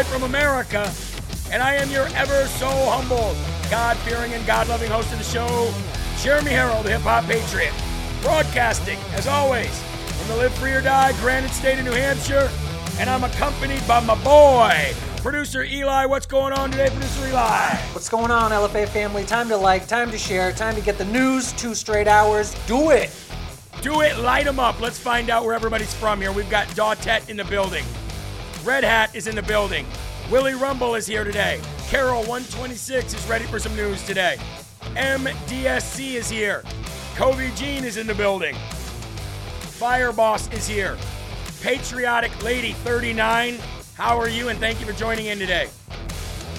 Live from America, and I am your ever so humble, God fearing, and God loving host of the show, Jeremy Herrell, the Hip Hop Patriot. Broadcasting, as always, from the Live Free or Die Granite State of New Hampshire, and I'm accompanied by my boy, producer Eli. What's going on today, producer Eli? What's going on, LFA family? Time to like, time to share, time to get the news. Two straight hours. Do it. Do it, light them up. Let's find out where everybody's from here. We've got Dautet in the building. Red Hat is in the building. Willie Rumble is here today. Carol 126 is ready for some news today. MDSC is here. Kobe Jean is in the building. Fireboss is here. Patriotic Lady 39, how are you? And thank you for joining in today.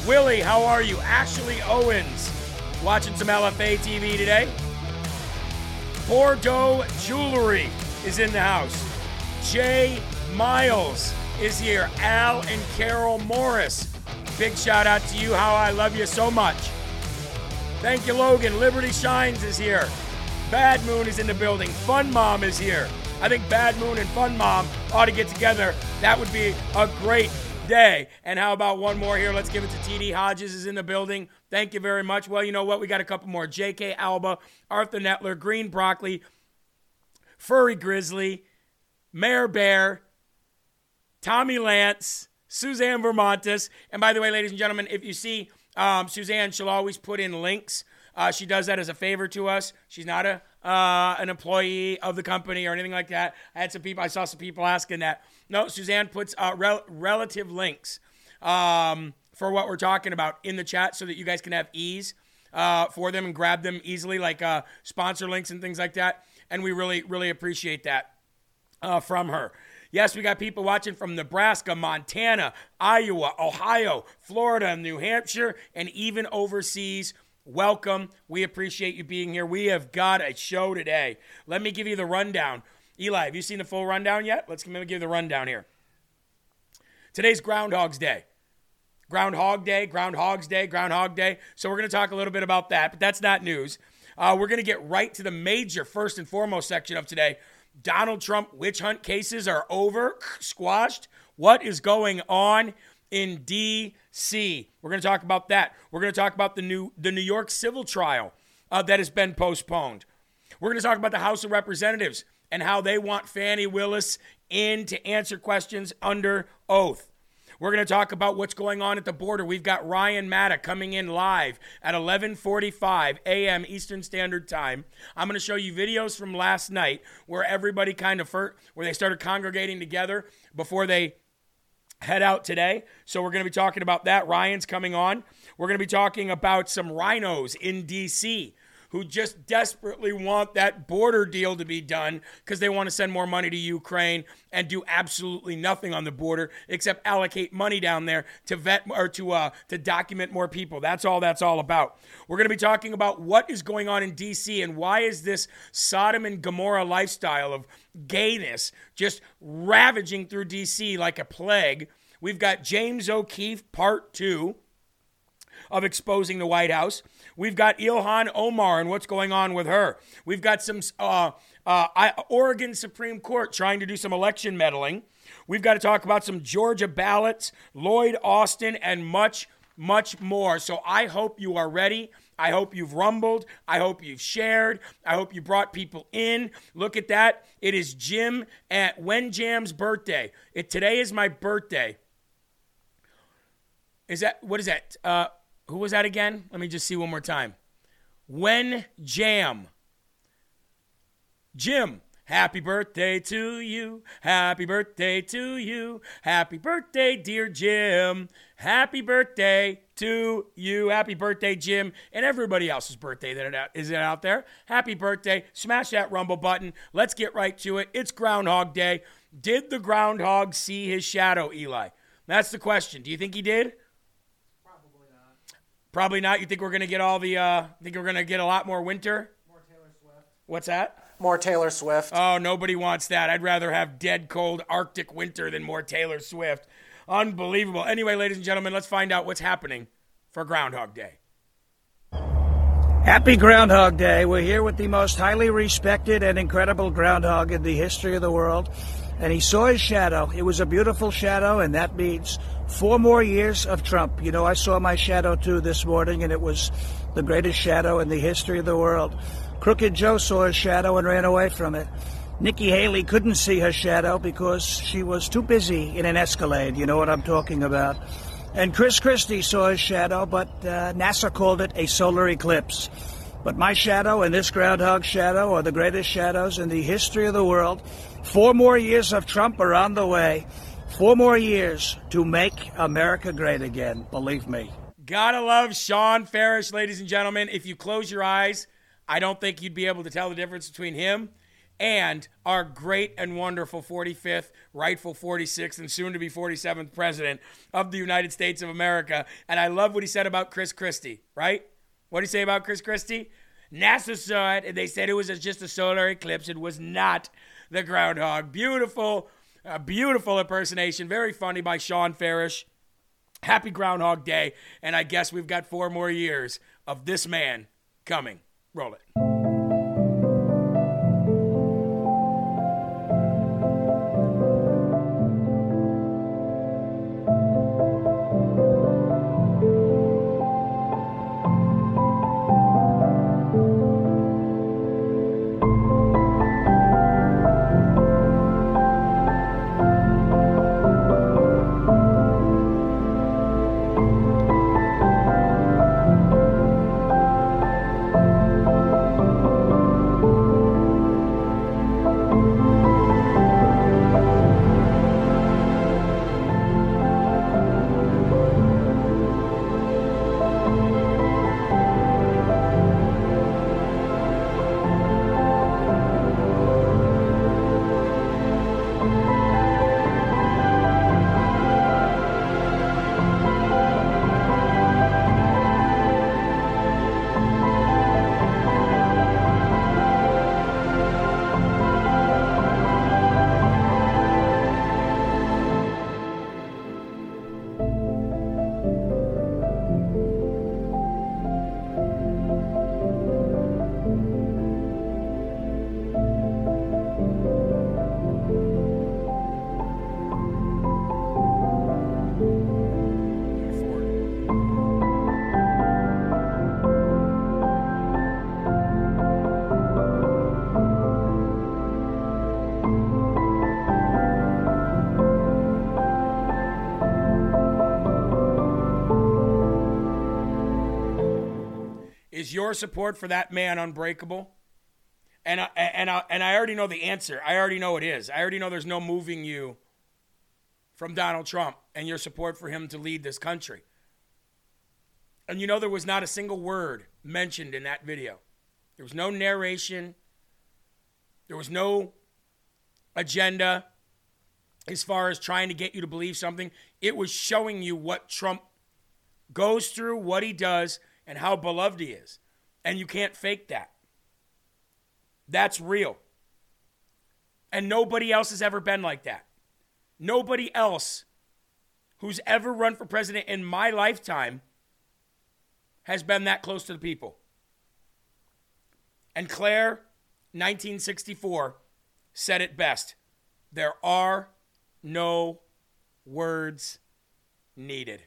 Willie, how are you? Ashley Owens, watching some LFA TV today. Bordeaux Jewelry is in the house. Jay Miles is here. Al and Carol Morris. Big shout out to you. How I love you so much. Thank you, Logan. Liberty Shines is here. Bad Moon is in the building. Fun Mom is here. I think Bad Moon and Fun Mom ought to get together. That would be a great day. And how about one more here? Let's give it to TD Hodges is in the building. Thank you very much. Well, you know what? We got a couple more. JK Alba, Arthur Netler, Green Broccoli, Furry Grizzly, Mayor Bear, Tommy Lance, Suzanne Vermontes. And by the way, ladies and gentlemen, if you see um, Suzanne, she'll always put in links. Uh, she does that as a favor to us. She's not a uh, an employee of the company or anything like that. I had some people, I saw some people asking that. No, Suzanne puts uh, rel- relative links um, for what we're talking about in the chat so that you guys can have ease uh, for them and grab them easily, like uh, sponsor links and things like that. And we really, really appreciate that uh, from her. Yes, we got people watching from Nebraska, Montana, Iowa, Ohio, Florida, New Hampshire, and even overseas. Welcome. We appreciate you being here. We have got a show today. Let me give you the rundown. Eli, have you seen the full rundown yet? Let's give you the rundown here. Today's Groundhog's Day. Groundhog Day, Groundhog's Day, Groundhog Day. So we're going to talk a little bit about that, but that's not news. Uh, we're going to get right to the major, first and foremost section of today. Donald Trump witch hunt cases are over, squashed. What is going on in D.C.? We're going to talk about that. We're going to talk about the new the New York civil trial uh, that has been postponed. We're going to talk about the House of Representatives and how they want Fani Willis in to answer questions under oath. We're going to talk about what's going on at the border. We've got Ryan Matta coming in live at 11:45 a.m. Eastern Standard Time. I'm going to show you videos from last night where everybody kind of where they started congregating together before they head out today. So we're going to be talking about that. Ryan's coming on. We're going to be talking about some RINOs in D.C. who just desperately want that border deal to be done because they want to send more money to Ukraine and do absolutely nothing on the border except allocate money down there to vet or to uh, to document more people. That's all that's all about. We're going to be talking about what is going on in D.C. and why is this Sodom and Gomorrah lifestyle of gayness just ravaging through D.C. like a plague. We've got James O'Keefe, part two. of exposing the White House. We've got Ilhan Omar and what's going on with her. We've got some uh, uh, Oregon Supreme Court trying to do some election meddling. We've got to talk about some Georgia ballots, Lloyd Austin, and much, much more. So I hope you are ready. I hope you've rumbled. I hope you've shared. I hope you brought people in. Look at that. It is Jim at When Jam's birthday. It, today is my birthday. Is that, what is that? Uh, who was that again? Let me just see one more time. When Jam. Jim. Happy birthday to you. Happy birthday to you. Happy birthday, dear Jim. Happy birthday to you. Happy birthday, Jim, and everybody else's birthday that is out there. Happy birthday. Smash that rumble button. Let's get right to it. It's Groundhog Day. Did the groundhog see his shadow, Eli? That's the question. Do you think he did? Probably not. You think we're going to get all the, uh, think we're going to get a lot more winter? More Taylor Swift. What's that? More Taylor Swift. Oh, nobody wants that. I'd rather have dead cold Arctic winter than more Taylor Swift. Unbelievable. Anyway, ladies and gentlemen, let's find out what's happening for Groundhog Day. Happy Groundhog Day. We're here with the most highly respected and incredible groundhog in the history of the world. And he saw his shadow. It was a beautiful shadow, and that means four more years of Trump. You know, I saw my shadow too this morning, and it was the greatest shadow in the history of the world. Crooked Joe saw his shadow and ran away from it. Nikki Haley couldn't see her shadow because she was too busy in an Escalade. You know what I'm talking about. And Chris Christie saw his shadow, but uh, NASA called it a solar eclipse. But my shadow and this groundhog shadow are the greatest shadows in the history of the world. Four more years of Trump are on the way. Four more years to make America great again, believe me. Gotta love Shawn Farash, ladies and gentlemen. If you close your eyes, I don't think you'd be able to tell the difference between him and our great and wonderful 45th, rightful 46th, and soon to be 47th president of the United States of America. And I love what he said about Chris Christie, right? What did he say about Chris Christie? NASA saw it and they said it was just a solar eclipse. It was not the groundhog. Beautiful, a beautiful impersonation. Very funny by Shawn Farash. Happy Groundhog Day. And I guess we've got four more years of this man coming. Roll it. Your support for that man unbreakable? And I, and I, and I already know the answer. I already know it is. I already know there's no moving you from Donald Trump and your support for him to lead this country. And you know there was not a single word mentioned in that video. There was no narration. There was no agenda as far as trying to get you to believe something. It was showing you what Trump goes through, what he does, and how beloved he is. And you can't fake that. That's real. And nobody else has ever been like that. Nobody else who's ever run for president in my lifetime has been that close to the people. And Claire, 1964, said it best there are no words needed.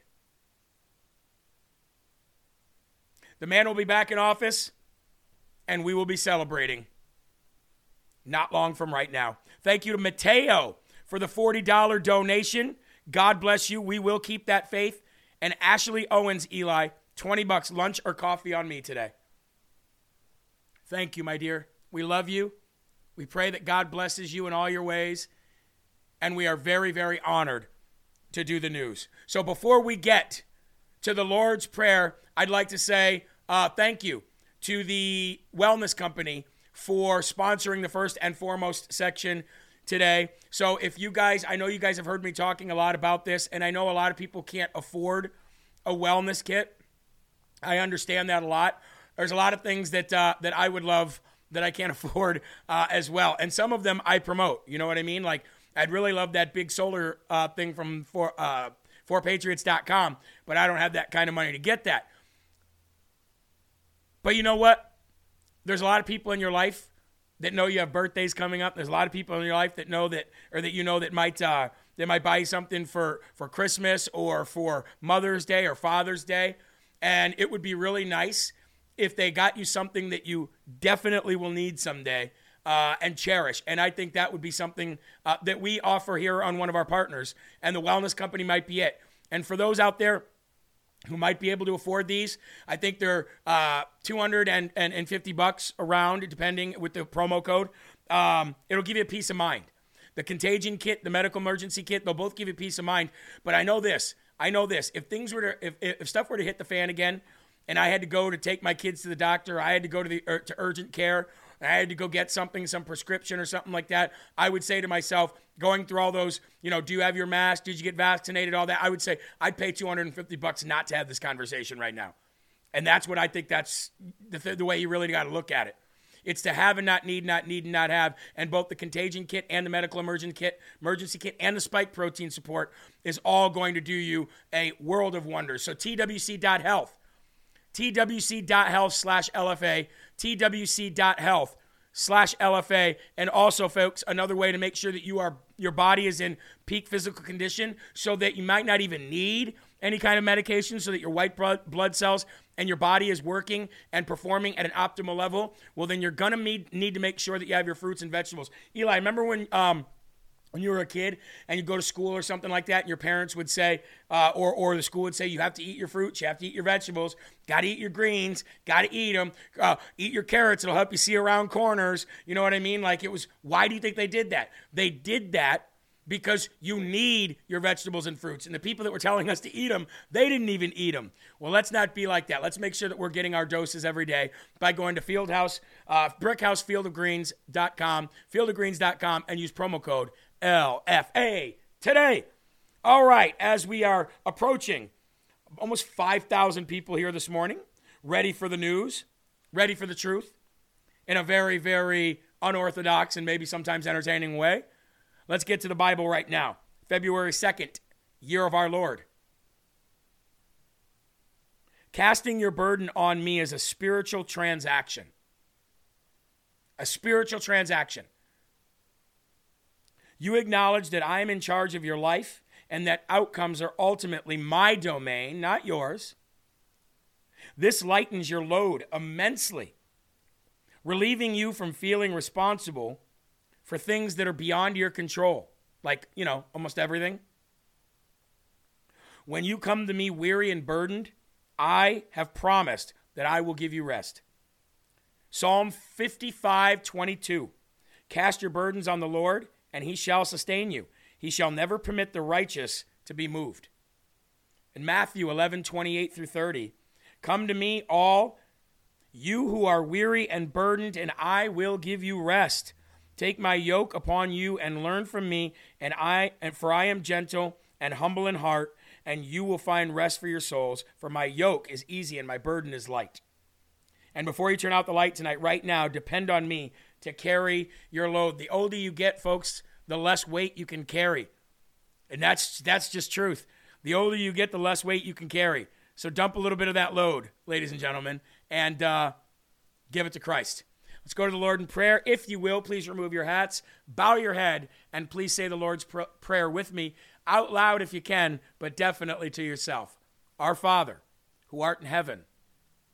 The man will be back in office, and we will be celebrating not long from right now. Thank you to Mateo for the $40 donation. God bless you. We will keep that faith. And Ashley Owens, Eli, 20 bucks, lunch or coffee on me today. Thank you, my dear. We love you. We pray that God blesses you in all your ways. And we are very, very honored to do the news. So before we get to the Lord's Prayer, I'd like to say uh, thank you to the Wellness Company for sponsoring the first and foremost section today. So if you guys, I know you guys have heard me talking a lot about this, and I know a lot of people can't afford a wellness kit. I understand that a lot. There's a lot of things that uh, that I would love that I can't afford uh, as well, and some of them I promote. You know what I mean? Like I'd really love that big solar uh, thing from for uh, 4Patriots.com, but I don't have that kind of money to get that. But you know what? There's a lot of people in your life that know you have birthdays coming up. There's a lot of people in your life that know that, or that you know that might uh, they might buy you something for for Christmas or for Mother's Day or Father's Day, and it would be really nice if they got you something that you definitely will need someday. Uh, and cherish. And I think that would be something uh, that we offer here on one of our partners, and the wellness company might be it. And for those out there who might be able to afford these. I think they're uh, 250 bucks around, depending with the promo code. Um, it'll give you a peace of mind. The contagion kit, the medical emergency kit, they'll both give you peace of mind. But I know this. I know this. If things were to, if, if stuff were to hit the fan again, and I had to go to take my kids to the doctor, I had to go to the er, to urgent care, I had to go get something, some prescription or something like that, I would say to myself, going through all those, you know, do you have your mask? Did you get vaccinated? All that. I would say I'd pay 250 bucks not to have this conversation right now. And that's what I think that's the, th- the way you really got to look at it. It's to have and not need, not need and not have. And both the contagion kit and the medical emergency kit, emergency kit and the spike protein support is all going to do you a world of wonders. So twc.health, twc.health slash LFA, twc.health slash LFA. And also, folks, another way to make sure that you are your body is in peak physical condition so that you might not even need any kind of medication so that your white blood cells and your body is working and performing at an optimal level, well, then you're going to need, need to make sure that you have your fruits and vegetables. Eli, remember when um, when you were a kid and you go to school or something like that, and your parents would say, uh, or or the school would say, you have to eat your fruits, you have to eat your vegetables, got to eat your greens, got to eat them, uh, eat your carrots, it'll help you see around corners. You know what I mean? Like it was. Why do you think they did that? They did that because you need your vegetables and fruits. And the people that were telling us to eat them, they didn't even eat them. Well, let's not be like that. Let's make sure that we're getting our doses every day by going to Fieldhouse, uh, BrickHouseFieldOfGreens.com, FieldOfGreens.com, and use promo code LFA today. All right, as we are approaching almost 5,000 people here this morning, ready for the news, ready for the truth, in a very, very unorthodox and maybe sometimes entertaining way. Let's get to the Bible right now. February 2nd, year of our Lord. Casting your burden on me is a spiritual transaction. A spiritual transaction. You acknowledge that I am in charge of your life and that outcomes are ultimately my domain, not yours. This lightens your load immensely, relieving you from feeling responsible for things that are beyond your control, like, you know, almost everything. When you come to me weary and burdened, I have promised that I will give you rest. Psalm 55 22. Cast your burdens on the Lord and he shall sustain you. He shall never permit the righteous to be moved. In Matthew 11, 28 through 30, come to me, all you who are weary and burdened, and I will give you rest. Take my yoke upon you and learn from me, and I and for I am gentle and humble in heart, and you will find rest for your souls. For my yoke is easy and my burden is light. And before you turn out the light tonight, right now, depend on me to carry your load. The older you get, folks, the less weight you can carry. And that's that's just truth. The older you get, the less weight you can carry. So dump a little bit of that load, ladies and gentlemen, and uh, give it to Christ. Let's go to the Lord in prayer. If you will, please remove your hats, bow your head, and please say the Lord's pr- prayer with me out loud if you can, but definitely to yourself. Our Father, who art in heaven,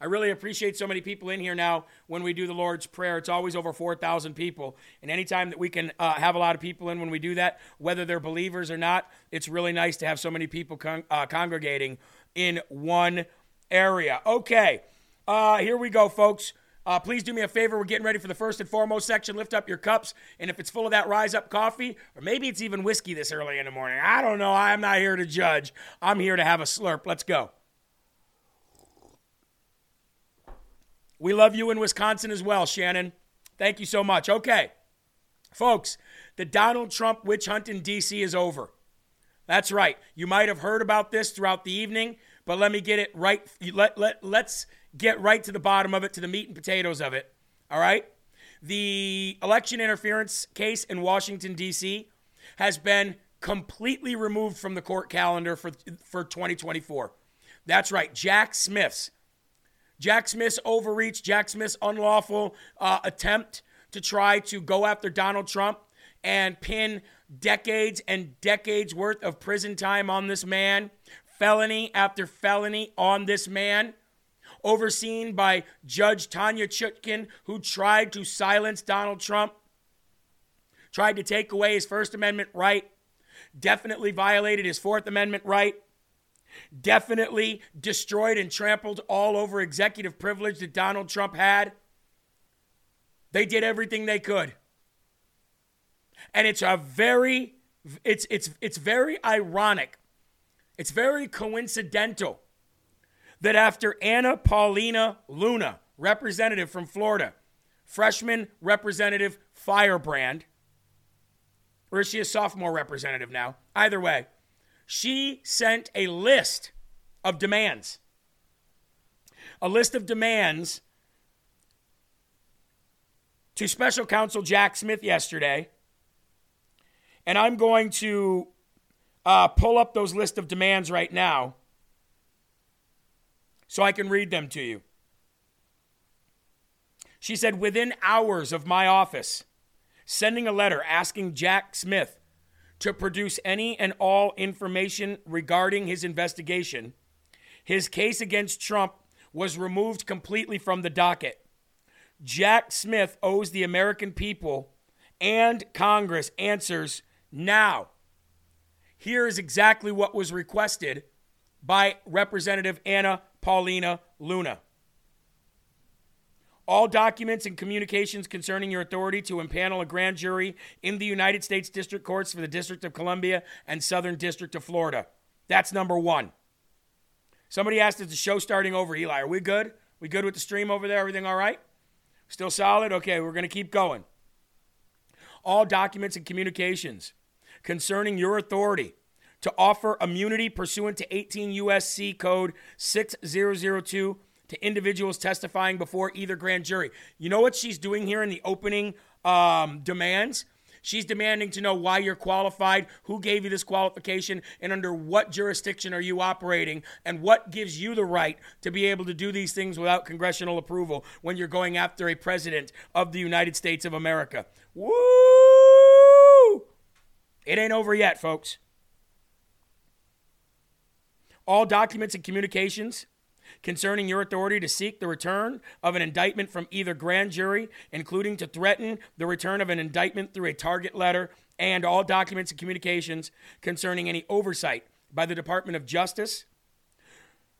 I really appreciate so many people in here now when we do the Lord's Prayer. It's always over 4,000 people. And anytime that we can uh, have a lot of people in when we do that, whether they're believers or not, it's really nice to have so many people con- uh, congregating in one area. Okay, uh, here we go, folks. Uh, please do me a favor. We're getting ready for the first and foremost section. Lift up your cups. And if it's full of that rise up coffee, or maybe it's even whiskey this early in the morning, I don't know. I'm not here to judge. I'm here to have a slurp. Let's go. We love you in Wisconsin as well, Shannon. Thank you so much. Okay, folks, the Donald Trump witch hunt in D.C. is over. That's right. You might have heard about this throughout the evening, but let me get it right. Let, let, let's get right to the bottom of it, to the meat and potatoes of it. All right? The election interference case in Washington, D.C. has been completely removed from the court calendar for, for 2024. That's right. Jack Smith's Jack Smith's overreach, Jack Smith's unlawful uh, attempt to try to go after Donald Trump and pin decades and decades worth of prison time on this man, felony after felony on this man, overseen by Judge Tanya Chutkan, who tried to silence Donald Trump, tried to take away his First Amendment right, definitely violated his Fourth Amendment right definitely destroyed and trampled all over executive privilege that Donald Trump had. They did everything they could. And it's a very it's it's it's very ironic. It's very coincidental that after Anna Paulina Luna, representative from Florida, freshman representative Firebrand, or is she a sophomore representative now? Either way, she sent a list of demands. A list of demands to special counsel Jack Smith yesterday. And I'm going to uh, pull up those list of demands right now so I can read them to you. She said, within hours of my office, sending a letter asking Jack Smith to produce any and all information regarding his investigation, his case against Trump was removed completely from the docket. Jack Smith owes the American people and Congress answers now. Here is exactly what was requested by Representative Anna Paulina Luna. All documents and communications concerning your authority to impanel a grand jury in the United States District Courts for the District of Columbia and Southern District of Florida. That's number one. Somebody asked, is the show starting over, Eli? Are we good? We good with the stream over there? Everything all right? Still solid? Okay, we're going to keep going. All documents and communications concerning your authority to offer immunity pursuant to 18 U.S.C. Code 6002 to individuals testifying before either grand jury. You know what she's doing here in the opening um, demands? She's demanding to know why you're qualified, who gave you this qualification, and under what jurisdiction are you operating, and what gives you the right to be able to do these things without congressional approval when you're going after a president of the United States of America. Woo! It ain't over yet, folks. All documents and communications concerning your authority to seek the return of an indictment from either grand jury, including to threaten the return of an indictment through a target letter, and all documents and communications concerning any oversight by the Department of Justice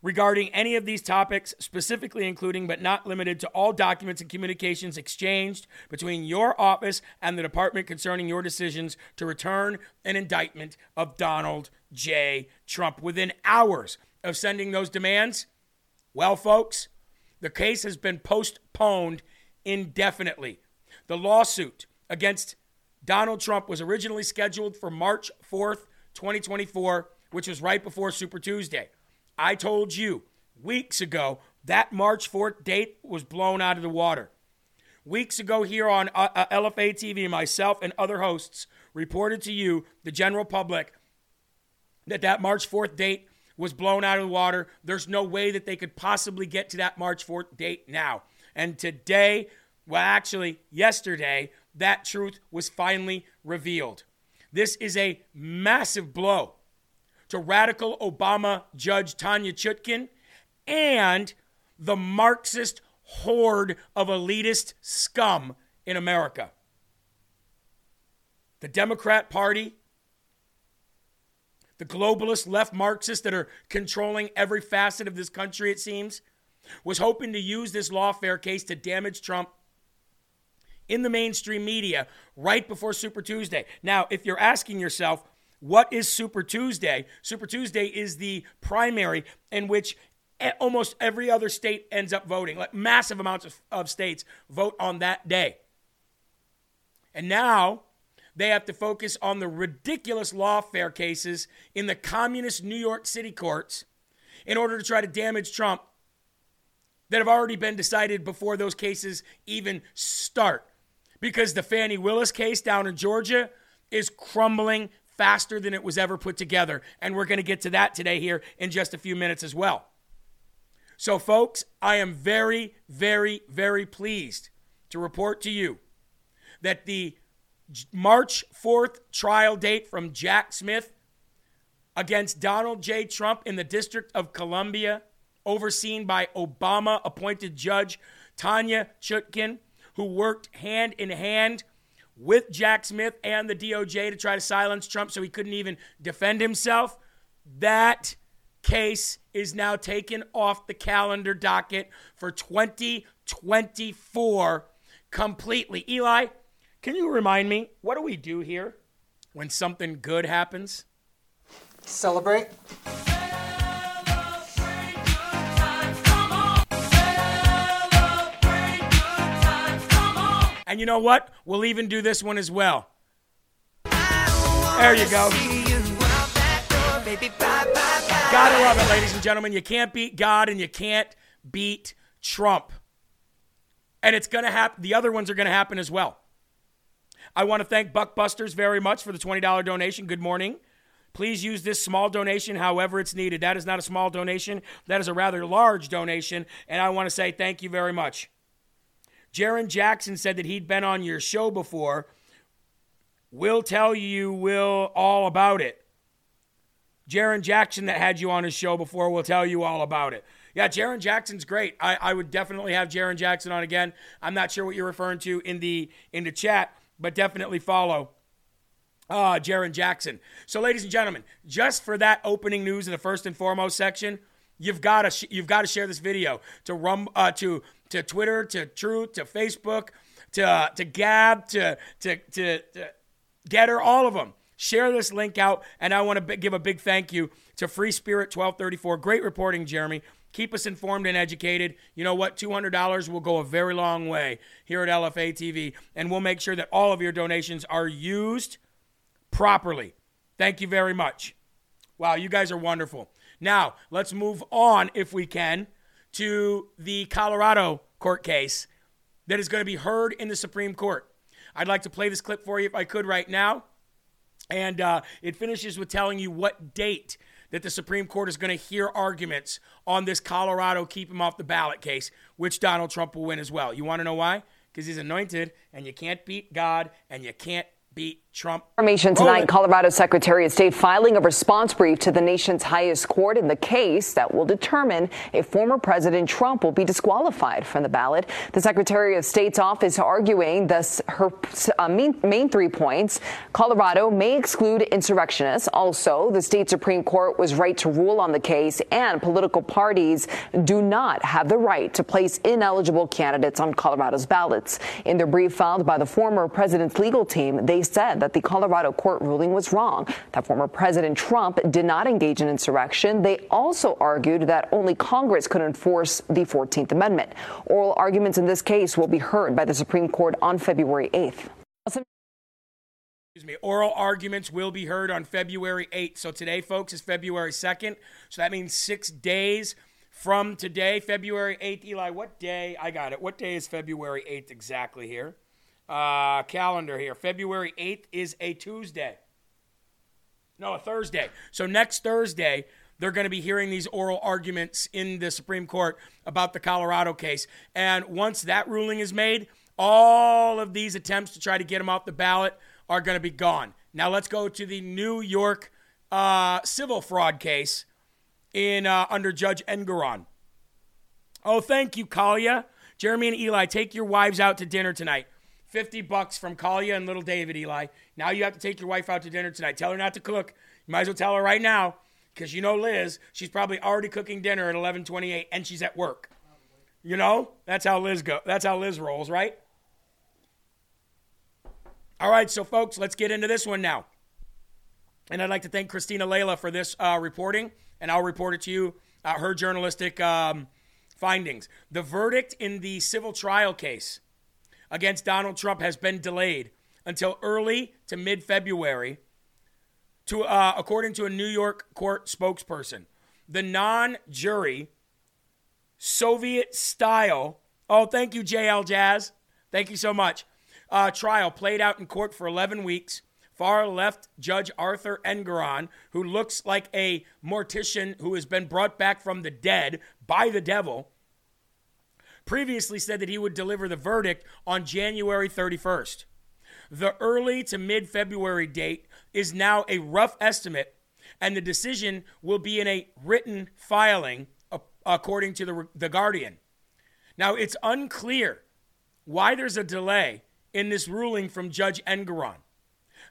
regarding any of these topics, specifically including but not limited to all documents and communications exchanged between your office and the department concerning your decisions to return an indictment of Donald J. Trump within hours of sending those demands well, folks, The case has been postponed indefinitely. The lawsuit against Donald Trump was originally scheduled for March 4th, 2024, which was right before Super Tuesday. I told you weeks ago that March 4th date was blown out of the water. Weeks ago, here on uh, uh LFA TV, myself and other hosts reported to you, the general public, that that March 4th date was blown out of the water. There's no way that they could possibly get to that March 4th date now. And today, well, actually, yesterday, that truth was finally revealed. This is a massive blow to radical Obama Judge Tanya Chutkan and the Marxist horde of elitist scum in America. The Democrat Party the globalist left Marxists that are controlling every facet of this country, it seems, was hoping to use this lawfare case to damage Trump in the mainstream media right before Super Tuesday. Now, if you're asking yourself, what is Super Tuesday? Super Tuesday is the primary in which almost every other state ends up voting. Like massive amounts of, of states vote on that day. And now they have to focus on the ridiculous lawfare cases in the communist New York City courts in order to try to damage Trump that have already been decided before those cases even start. Because the Fani Willis case down in Georgia is crumbling faster than it was ever put together. And we're going to get to that today here in just a few minutes as well. So, folks, I am very, very, very pleased to report to you that the March 4th trial date from Jack Smith against Donald J. Trump in the District of Columbia, overseen by Obama appointed judge Tanya Chutkan, who worked hand in hand with Jack Smith and the DOJ to try to silence Trump so he couldn't even defend himself. That case is now taken off the calendar docket for 2024 completely. Eli, can you remind me, what do we do here when something good happens? Celebrate. And you know what? We'll even do this one as well. There you go. Gotta love it, ladies and gentlemen. You can't beat God and you can't beat Trump. And it's gonna happen. The other ones are gonna happen as well. I want to thank Buckbusters very much for the $20 donation. Good morning. Please use this small donation however it's needed. That is not a small donation, that is a rather large donation. And I want to say thank you very much. Jaron Jackson said that he'd been on your show before. We'll tell you, Will, all about it. Jaron Jackson, that had you on his show before, will tell you all about it. Yeah, Jaron Jackson's great. I, I would definitely have Jaron Jackson on again. I'm not sure what you're referring to in the in the chat, but definitely follow uh, Jaron Jackson. So, ladies and gentlemen, just for that opening news in the first and foremost section, you've got to sh- you've got to share this video to rum uh, to to Twitter, to Truth, to Facebook, to uh, to Gab, to to to, to Gettr, all of them. Share this link out, and I want to b- give a big thank you to Free Spirit 1234. Great reporting, Jeremy. Keep us informed and educated. You know what? $200 will go a very long way here at LFA TV, and we'll make sure that all of your donations are used properly. Thank you very much. Wow, you guys are wonderful. Now, let's move on, if we can, to the Colorado court case that is going to be heard in the Supreme Court. I'd like to play this clip for you if I could right now. And uh, it finishes with telling you what date that the Supreme Court is going to hear arguments on this Colorado keep him off the ballot case, which Donald Trump will win as well. You want to know why? Because he's anointed, and you can't beat God, and you can't beat Trump. Information tonight, Colorado Secretary of State filing a response brief to the nation's highest court in the case that will determine if former President Trump will be disqualified from the ballot. The Secretary of State's office arguing thus her uh, main, main three points. Colorado may exclude insurrectionists. Also, the state Supreme Court was right to rule on the case, and political parties do not have the right to place ineligible candidates on Colorado's ballots. In their brief filed by the former president's legal team, they said that the Colorado court ruling was wrong, that former President Trump did not engage in insurrection. They also argued that only Congress could enforce the 14th Amendment. Oral arguments in this case will be heard by the Supreme Court on February 8th. Excuse me. Oral arguments will be heard on February 8th. So today, folks, is February 2nd. So that means six days from today, February 8th. Eli, what day? I got it. What day is February 8th exactly here? Uh, calendar here. February 8th is a Tuesday. No, a Thursday. So next Thursday, they're going to be hearing these oral arguments in the Supreme Court about the Colorado case. And once that ruling is made, all of these attempts to try to get them off the ballot are going to be gone. Now let's go to the New York uh, civil fraud case in uh, under Judge Engoron. Oh, thank you, Kalia. Jeremy and Eli, take your wives out to dinner tonight. 50 bucks from Kalia and little David, Eli. Now you have to take your wife out to dinner tonight. Tell her not to cook. You might as well tell her right now because you know Liz, she's probably already cooking dinner at 11:28 and she's at work. You know? That's how Liz go. That's how Liz rolls, right? All right, so folks, let's get into this one now. And I'd like to thank Cristina Laila for this uh, reporting, and I'll report it to you, uh, her journalistic um, findings. The verdict in the civil trial case against Donald Trump has been delayed until early to mid February, to uh, according to a New York court spokesperson. The non-jury Soviet style. Oh, thank you, JL Jazz. Thank you so much uh, trial played out in court for 11 weeks. Far left Judge Arthur Engoron, who looks like a mortician who has been brought back from the dead by the devil, previously said that he would deliver the verdict on January 31st. The early to mid February date is now a rough estimate, and the decision will be in a written filing, according to the, the Guardian. Now, it's unclear why there's a delay in this ruling from Judge Engoron.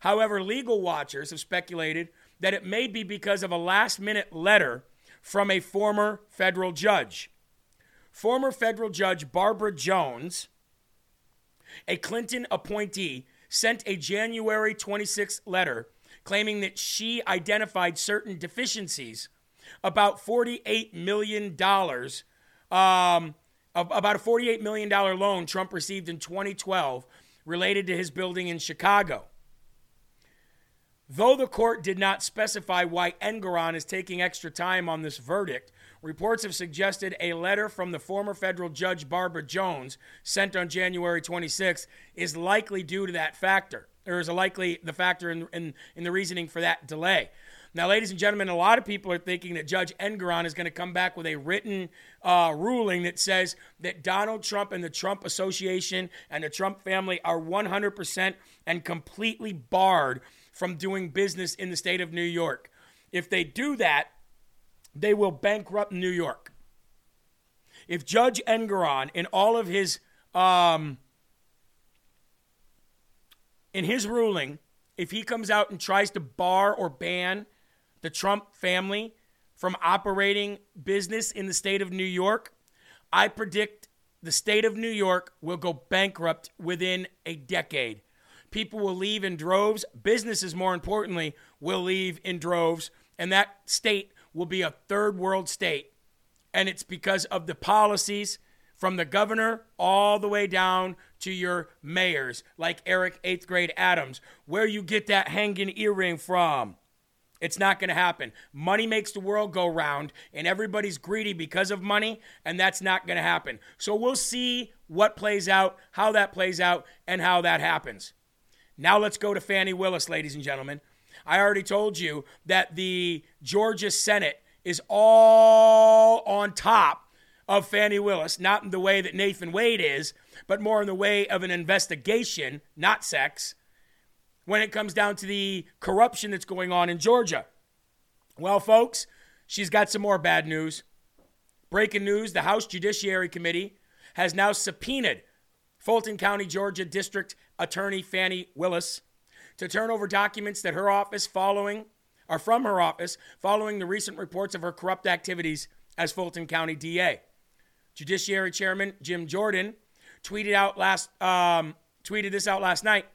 However, legal watchers have speculated that it may be because of a last minute letter from a former federal judge. Former federal judge Barbara Jones, a Clinton appointee, sent a January 26th letter claiming that she identified certain deficiencies about $48 million, um, about a $48 million loan Trump received in 2012 related to his building in Chicago. Though the court did not specify why Engoron is taking extra time on this verdict, reports have suggested a letter from the former federal judge Barbara Jones, sent on January 26, is likely due to that factor, or is likely the factor in, in, in the reasoning for that delay. Now, ladies and gentlemen, a lot of people are thinking that Judge Engoron is going to come back with a written uh, ruling that says that Donald Trump and the Trump Association and the Trump family are 100% and completely barred from doing business in the state of New York. If they do that, they will bankrupt New York. If Judge Engoron, in all of his um, in his ruling, if he comes out and tries to bar or ban the Trump family from operating business in the state of New York, I predict the state of New York will go bankrupt within a decade. People will leave in droves. Businesses, more importantly, will leave in droves. And that state will be a third world state. And it's because of the policies from the governor all the way down to your mayors, like Eric Eighth Grade Adams, where you get that hanging earring from. It's not going to happen. Money makes the world go round, and everybody's greedy because of money, and that's not going to happen. So we'll see what plays out, how that plays out, and how that happens. Now let's go to Fani Willis, ladies and gentlemen. I already told you that the Georgia Senate is all on top of Fani Willis, not in the way that Nathan Wade is, but more in the way of an investigation, not sex when it comes down to the corruption that's going on in Georgia. Well, folks, she's got some more bad news. Breaking news the House Judiciary Committee has now subpoenaed Fulton County, Georgia District Attorney Fani Willis to turn over documents that her office following are from her office following the recent reports of her corrupt activities as Fulton County DA. Judiciary Chairman Jim Jordan tweeted out last um, tweeted this out last night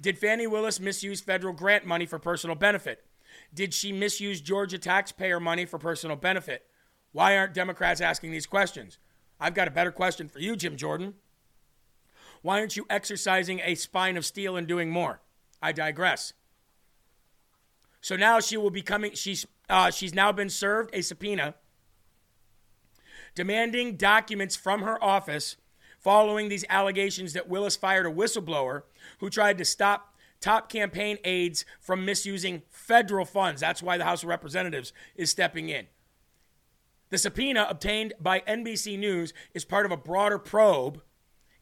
Did Fani Willis misuse federal grant money for personal benefit? Did she misuse Georgia taxpayer money for personal benefit? Why aren't Democrats asking these questions? I've got a better question for you, Jim Jordan. Why aren't you exercising a spine of steel and doing more? I digress. So now she will be coming. She's uh, she's now been served a subpoena demanding documents from her office following these allegations that Willis fired a whistleblower who tried to stop top campaign aides from misusing federal funds. That's why the House of Representatives is stepping in. The subpoena obtained by NBC News is part of a broader probe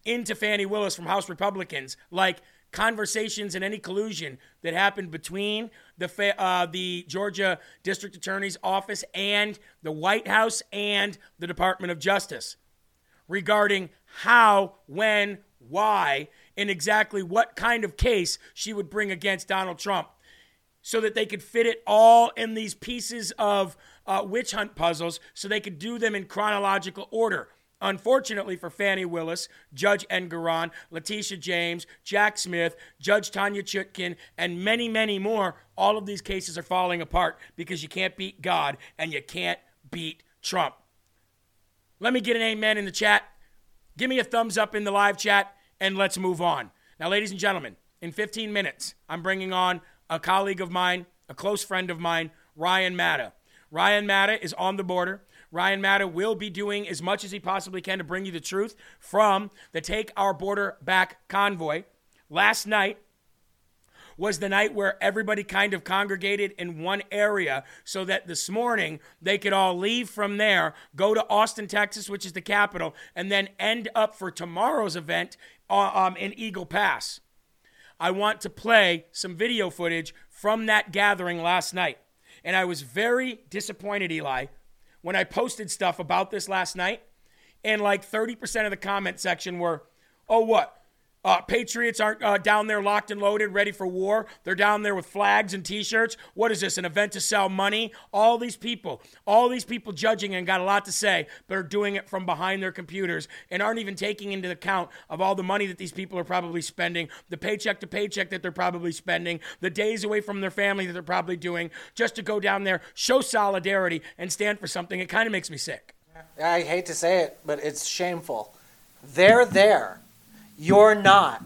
into Fani Willis from House Republicans, like conversations and any collusion that happened between the uh, the Georgia District Attorney's office and the White House and the Department of Justice regarding how, when, why, and exactly what kind of case she would bring against Donald Trump so that they could fit it all in these pieces of uh, witch hunt puzzles so they could do them in chronological order. Unfortunately for Fani Willis, Judge Engoron, Letitia James, Jack Smith, Judge Tanya Chutkan, and many, many more, all of these cases are falling apart because you can't beat God and you can't beat Trump. Let me get an amen in the chat. Give me a thumbs up in the live chat and let's move on. Now, ladies and gentlemen, in 15 minutes, I'm bringing on a colleague of mine, a close friend of mine, Ryan Matta. Ryan Matta is on the border. Ryan Matta will be doing as much as he possibly can to bring you the truth from the Take Our Border Back convoy. Last night, was the night where everybody kind of congregated in one area so that this morning they could all leave from there, go to Austin, Texas, which is the capital, and then end up for tomorrow's event uh, um, in Eagle Pass. I want to play some video footage from that gathering last night. And I was very disappointed, Eli, when I posted stuff about this last night. And like 30% of the comment section were, oh, what? Uh, Patriots aren't uh, down there locked and loaded, ready for war. They're down there with flags and t shirts. What is this, an event to sell money? All these people, all these people judging and got a lot to say, but are doing it from behind their computers and aren't even taking into account of all the money that these people are probably spending, the paycheck to paycheck that they're probably spending, the days away from their family that they're probably doing just to go down there, show solidarity, and stand for something. It kind of makes me sick. I hate to say it, but it's shameful. They're there you're not.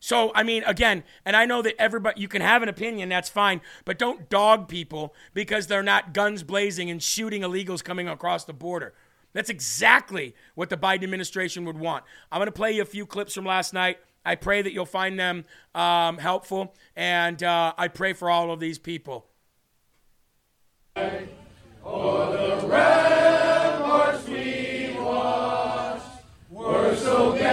So, I mean, again, and I know that everybody, you can have an opinion, that's fine, but don't dog people because they're not guns blazing and shooting illegals coming across the border. That's exactly what the Biden administration would want. I'm going to play you a few clips from last night. I pray that you'll find them um, helpful, and uh, I pray for all of these people. For the what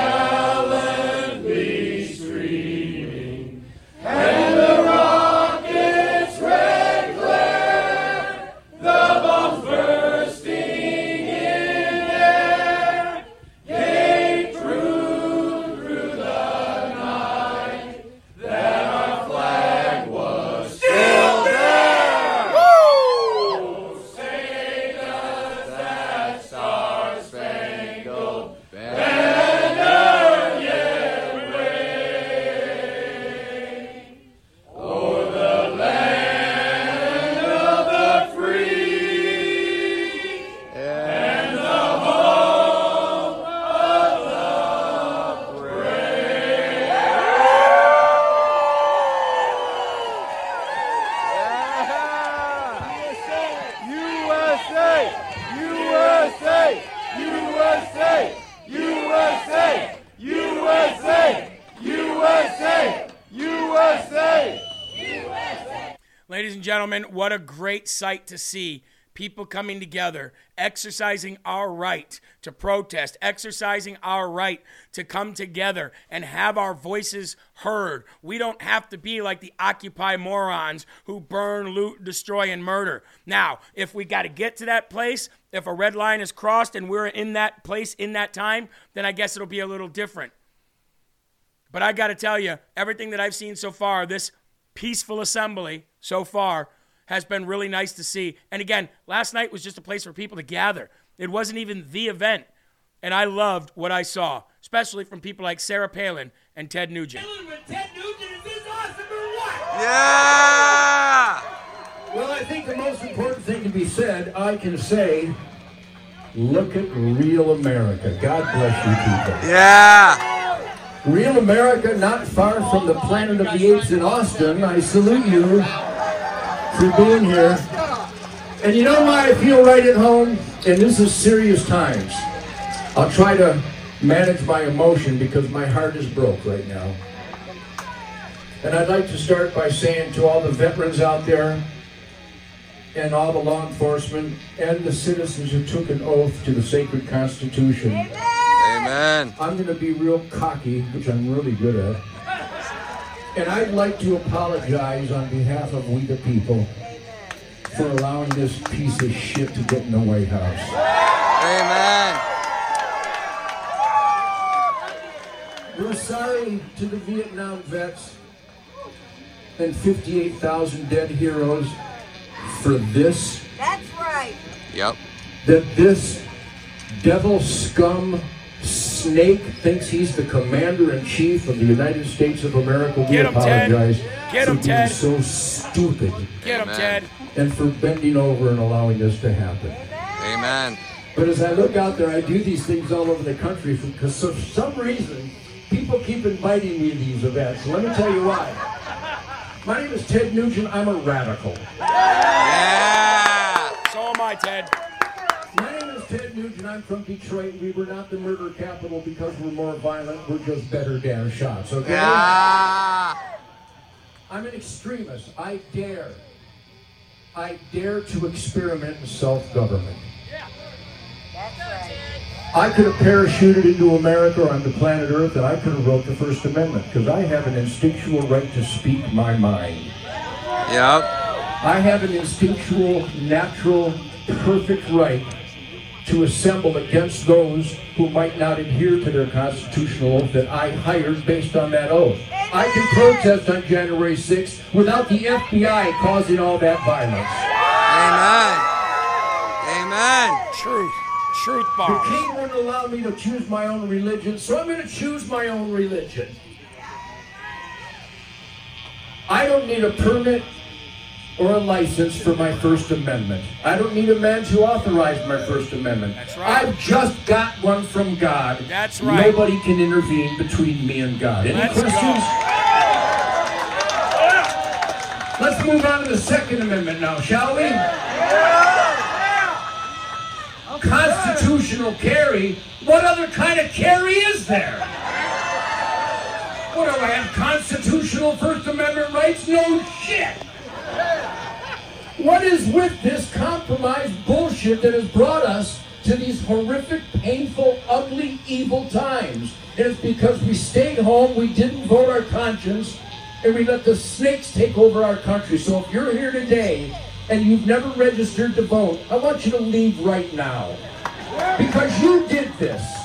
great sight to see people coming together, exercising our right to protest, exercising our right to come together and have our voices heard. We don't have to be like the Occupy morons who burn, loot, destroy, and murder. Now, if we got to get to that place, if a red line is crossed and we're in that place in that time, then I guess it'll be a little different. But I got to tell you, everything that I've seen so far, this peaceful assembly so far, has been really nice to see. And again, last night was just a place for people to gather. It wasn't even the event. And I loved what I saw, especially from people like Sarah Palin and Ted Nugent. Ted Nugent is awesome or what? Yeah! Well, I think the most important thing to be said, I can say, look at real America. God bless you people. Yeah! Real America, not far from the planet of the apes in Austin. I salute you for being here. And you know why I feel right at home? And this is serious times. I'll try to manage my emotion because my heart is broke right now. And I'd like to start by saying to all the veterans out there, and all the law enforcement and the citizens who took an oath to the sacred Constitution. Amen. I'm going to be real cocky, which I'm really good at. And I'd like to apologize on behalf of we the people for allowing this piece of shit to get in the White House. Amen. We're sorry to the Vietnam vets and 58,000 dead heroes for this. That's right. Yep. That this devil scum snake thinks he's the commander in chief of the United States of America. We Get him, Ted. apologize Get him, for being Ted. so stupid Get him, Amen. Ted. and for bending over and allowing this to happen. Amen. But as I look out there, I do these things all over the country because for some reason people keep inviting me to these events. Let me tell you why. My name is Ted Nugent. I'm a radical. Yeah! So am I, Ted. My name is Ted Nugent. I'm from Detroit. We were not the murder capital because we're more violent. We're just better damn shots. Okay. Yeah! I'm an extremist. I dare. I dare to experiment in self-government. Yeah. That's right. I could have parachuted into America or onto planet Earth, and I could have wrote the First Amendment because I have an instinctual right to speak my mind. Yep. I have an instinctual, natural, perfect right to assemble against those who might not adhere to their constitutional oath that I hired based on that oath. I can protest on January 6th without the FBI causing all that violence. Amen. Amen. Truth. Truth The king wouldn't allow me to choose my own religion, so I'm going to choose my own religion. I don't need a permit or a license for my First Amendment. I don't need a man to authorize my First Amendment. That's right. I've just got one from God. That's right. Nobody can intervene between me and God. Any Let's questions? go. Let's move on to the Second Amendment now, shall we? Constitutional carry? What other kind of carry is there? What do I have? Constitutional First Amendment rights? No shit! What is with this compromise bullshit that has brought us to these horrific, painful, ugly, evil times? It's because we stayed home, we didn't vote our conscience, and we let the snakes take over our country. So if you're here today and you've never registered to vote, I want you to leave right now. Because you did this.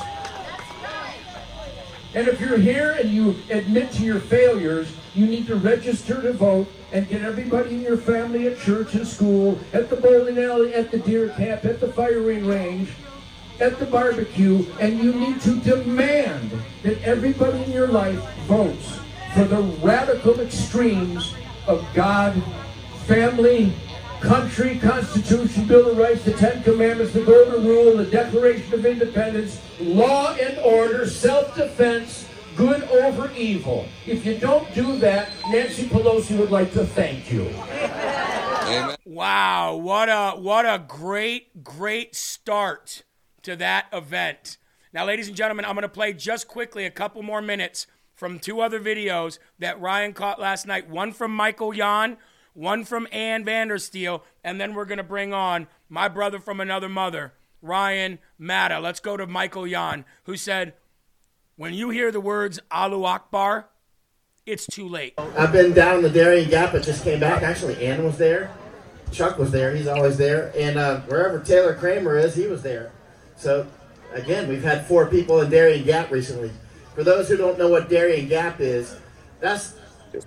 And if you're here and you admit to your failures, you need to register to vote and get everybody in your family at church and school, at the bowling alley, at the deer camp, at the firing range, at the barbecue, and you need to demand that everybody in your life votes for the radical extremes of God, family, country, Constitution, Bill of Rights, the Ten Commandments, the Golden Rule, the Declaration of Independence, law and order, self-defense, good over evil. If you don't do that, Nancy Pelosi would like to thank you. Amen. Wow, what a what a great great start to that event. Now, ladies and gentlemen, I'm going to play just quickly a couple more minutes from two other videos that Ryan caught last night. One from Michael Yon, one from Ann Vandersteel, and then we're going to bring on my brother from another mother, Ryan Matta. Let's go to Michael Yon, who said, "When you hear the words Alu Akbar, it's too late." I've been down the Darien Gap. I just came back. Actually, Ann was there. Chuck was there. He's always there. And uh, wherever Taylor Kramer is, he was there. So, again, we've had four people in Darien Gap recently. For those who don't know what Darien Gap is, that's,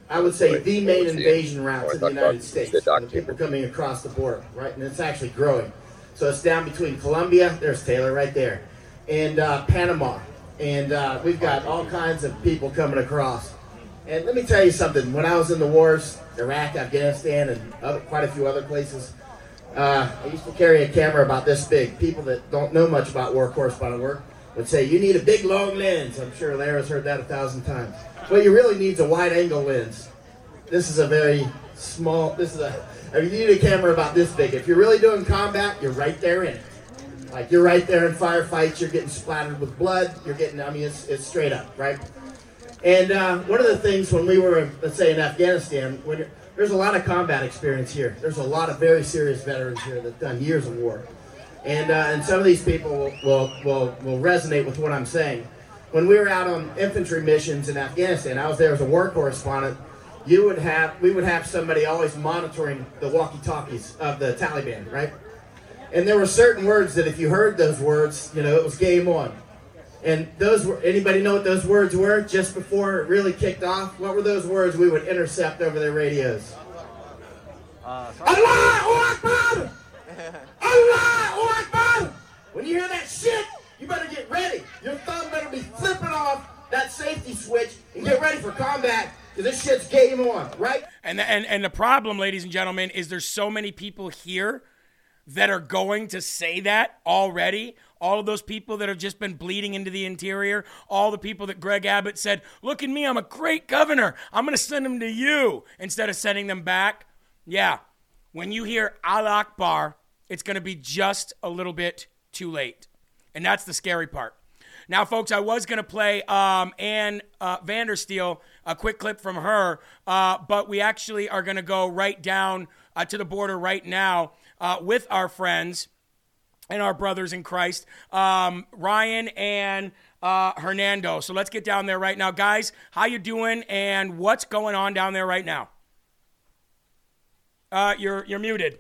I would say, the main invasion route to the United States. The people coming across the border, right? And it's actually growing. So it's down between Colombia, there's Taylor right there, and uh, Panama. and uh, we've got all kinds of people coming across. And let me tell you something. When I was in the wars, Iraq, Afghanistan, and other, quite a few other places, uh, I used to carry a camera about this big. People that don't know much about war correspondent work would say, "You need a big long lens." I'm sure Lara's heard that a thousand times. What you really need is a wide-angle lens. This is a very small. This is a. I mean, you need a camera about this big. If you're really doing combat, you're right there in it. Like you're right there in firefights. You're getting splattered with blood. You're getting. I mean, it's it's straight up, right? And uh, one of the things when we were, let's say, in Afghanistan, when there's a lot of combat experience here. There's a lot of very serious veterans here that've done years of war, and uh, and some of these people will, will will will resonate with what I'm saying. When we were out on infantry missions in Afghanistan, I was there as a war correspondent. You would have we would have somebody always monitoring the walkie-talkies of the Taliban, right? And there were certain words that if you heard those words, you know, it was game on. And those were anybody know what those words were just before it really kicked off? What were those words we would intercept over their radios? Uh, Allah Akbar! Allah Akbar! When you hear that shit, you better get ready. Your thumb better be flipping off that safety switch and get ready for combat because this shit's game on, right? And the, and and the problem, ladies and gentlemen, is there's so many people here that are going to say that already. All of those people that have just been bleeding into the interior, all the people that Greg Abbott said, "Look at me, I'm a great governor. I'm going to send them to you instead of sending them back." Yeah. When you hear Al Akbar, it's going to be just a little bit too late. And that's the scary part. Now, folks, I was going to play um, Ann uh, Vandersteel, a quick clip from her, uh, but we actually are going to go right down uh, to the border right now uh, with our friends and our brothers in Christ, um, Ryan and uh, Hernando. So let's get down there right now, guys. How you doing? And what's going on down there right now? Uh, you're you're muted.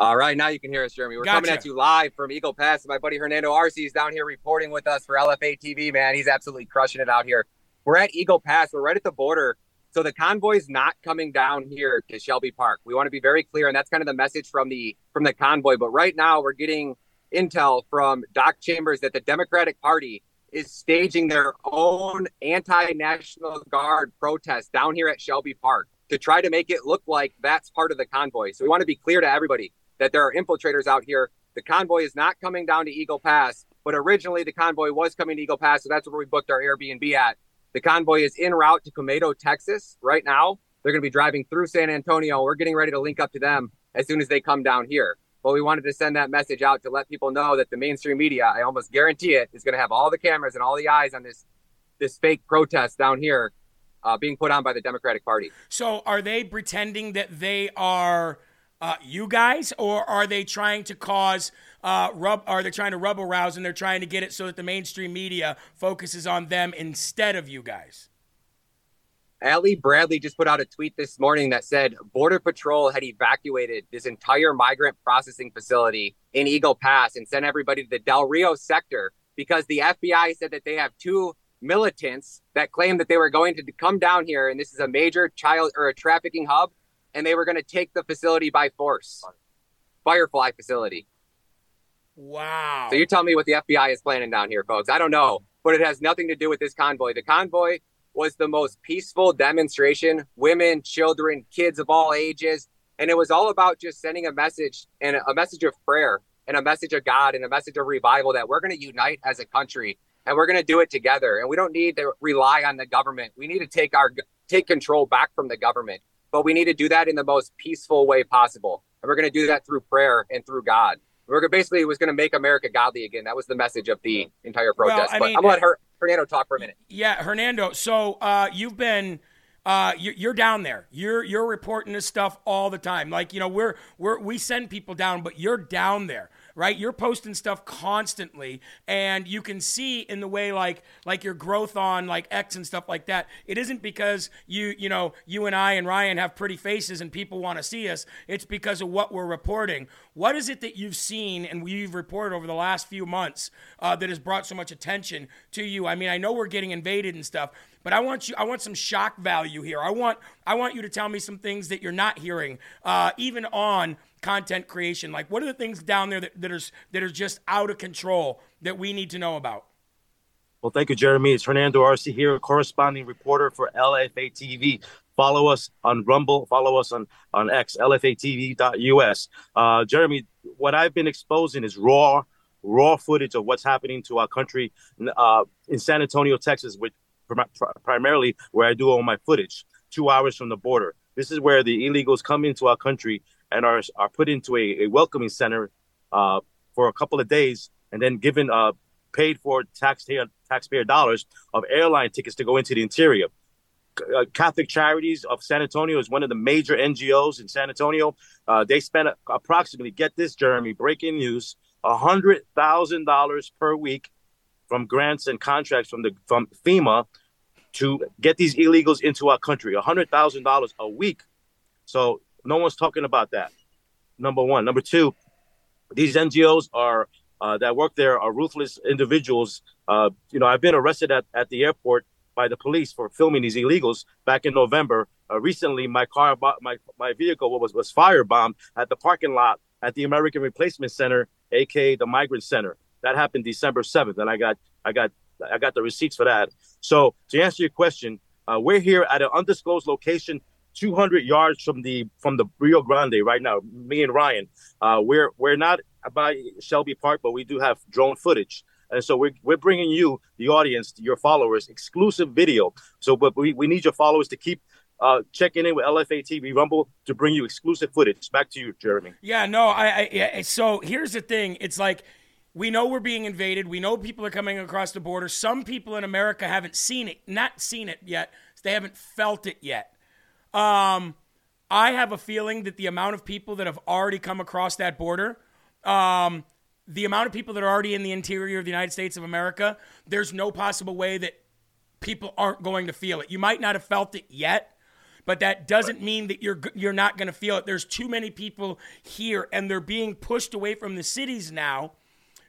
All right, now you can hear us, Jeremy. We're Gotcha. coming at you live from Eagle Pass. My buddy Hernando Arce is down here reporting with us for LFA TV, man. He's absolutely crushing it out here. We're at Eagle Pass. We're right at the border. So the convoy's not coming down here to Shelby Park. We want to be very clear, and that's kind of the message from the from the convoy. But right now we're getting intel from Doc Chambers that the Democratic Party is staging their own anti-National Guard protest down here at Shelby Park to try to make it look like that's part of the convoy. So we want to be clear to everybody that there are infiltrators out here. The convoy is not coming down to Eagle Pass, but originally the convoy was coming to Eagle Pass, so that's where we booked our Airbnb at. The convoy is en route to Quemado, Texas right now. They're going to be driving through San Antonio. We're getting ready to link up to them as soon as they come down here. But we wanted to send that message out to let people know that the mainstream media, I almost guarantee it, is going to have all the cameras and all the eyes on this this fake protest down here uh, being put on by the Democratic Party. So are they pretending that they are uh, you guys, or are they trying to cause uh, rub? Are they trying to rub arouse and they're trying to get it so that the mainstream media focuses on them instead of you guys? Ali Bradley just put out a tweet this morning that said Border Patrol had evacuated this entire migrant processing facility in Eagle Pass and sent everybody to the Del Rio sector because the FBI said that they have two militants that claim that they were going to come down here and this is a major child or a trafficking hub and they were going to take the facility by force. Firefly facility. Wow. So you tell me what the FBI is planning down here, folks. I don't know, but it has nothing to do with this convoy. The convoy was the most peaceful demonstration women, children, kids of all ages. And it was all about just sending a message and a message of prayer and a message of God and a message of revival that we're going to unite as a country and we're going to do it together. And we don't need to rely on the government. We need to take our take control back from the government, but we need to do that in the most peaceful way possible. And we're going to do that through prayer and through God. We're basically was going to make America godly again. That was the message of the entire Well, protest. I but mean, I'm going to let her Fernando talk for a minute. Yeah, Hernando. So uh, you've been. Uh, you- you're down there. You're you're reporting this stuff all the time. Like you know, we're we're we send people down, but you're down there, right? You're posting stuff constantly, and you can see in the way like like your growth on like X and stuff like that. It isn't because you you know you and I and Ryan have pretty faces and people want to see us. It's because of what we're reporting. What is it that you've seen and we've reported over the last few months uh, that has brought so much attention to you? I mean, I know we're getting invaded and stuff, but I want you. I want some shock value here. I want. I want you to tell me some things that you're not hearing, uh, even on content creation? Like, what are the things down there that, that are that are just out of control that we need to know about? Well, thank you, Jeremy. It's Hernando Arce here, a corresponding reporter for LFA TV. Follow us on Rumble. Follow us on on X, LFATV.us. Uh, Jeremy, what I've been exposing is raw, raw footage of what's happening to our country uh, in San Antonio, Texas, which primarily where I do all my footage. Two hours from the border. This is where the illegals come into our country and are are put into a, a welcoming center uh, for a couple of days, and then given uh, paid for taxpayer taxpayer dollars of airline tickets to go into the interior. Uh, Catholic Charities of San Antonio is one of the major NGOs in San Antonio. Uh, they spend approximately, get this, Jeremy, breaking news, hundred thousand dollars per week from grants and contracts from the from FEMA to get these illegals into our country. hundred thousand dollars a week. So no one's talking about that. Number one. Number two, these NGOs are uh, that work there are ruthless individuals. Uh, you know, I've been arrested at, at the airport by the police for filming these illegals back in November. Uh, recently, my car, my my vehicle was was firebombed at the parking lot at the American Replacement Center, aka the Migrant Center. That happened December seventh, and I got I got I got the receipts for that. So to answer your question, uh, we're here at an undisclosed location 200 yards from the from the Rio Grande right now. Me and Ryan, uh, we're we're not by Shelby Park, but we do have drone footage. And so we're, we're bringing you, the audience, your followers, exclusive video. So, but we, we need your followers to keep uh, checking in with LFA TV Rumble to bring you exclusive footage. Back to you, Jeremy. Yeah, no, I, I so here's the thing. It's like we know we're being invaded. We know people are coming across the border. Some people in America haven't seen it, not seen it yet. They haven't felt it yet. Um, I have a feeling that the amount of people that have already come across that border um, the amount of people that are already in the interior of the United States of America, there's no possible way that people aren't going to feel it. You might not have felt it yet, but that doesn't mean that you're you're not going to feel it. There's too many people here, and they're being pushed away from the cities now.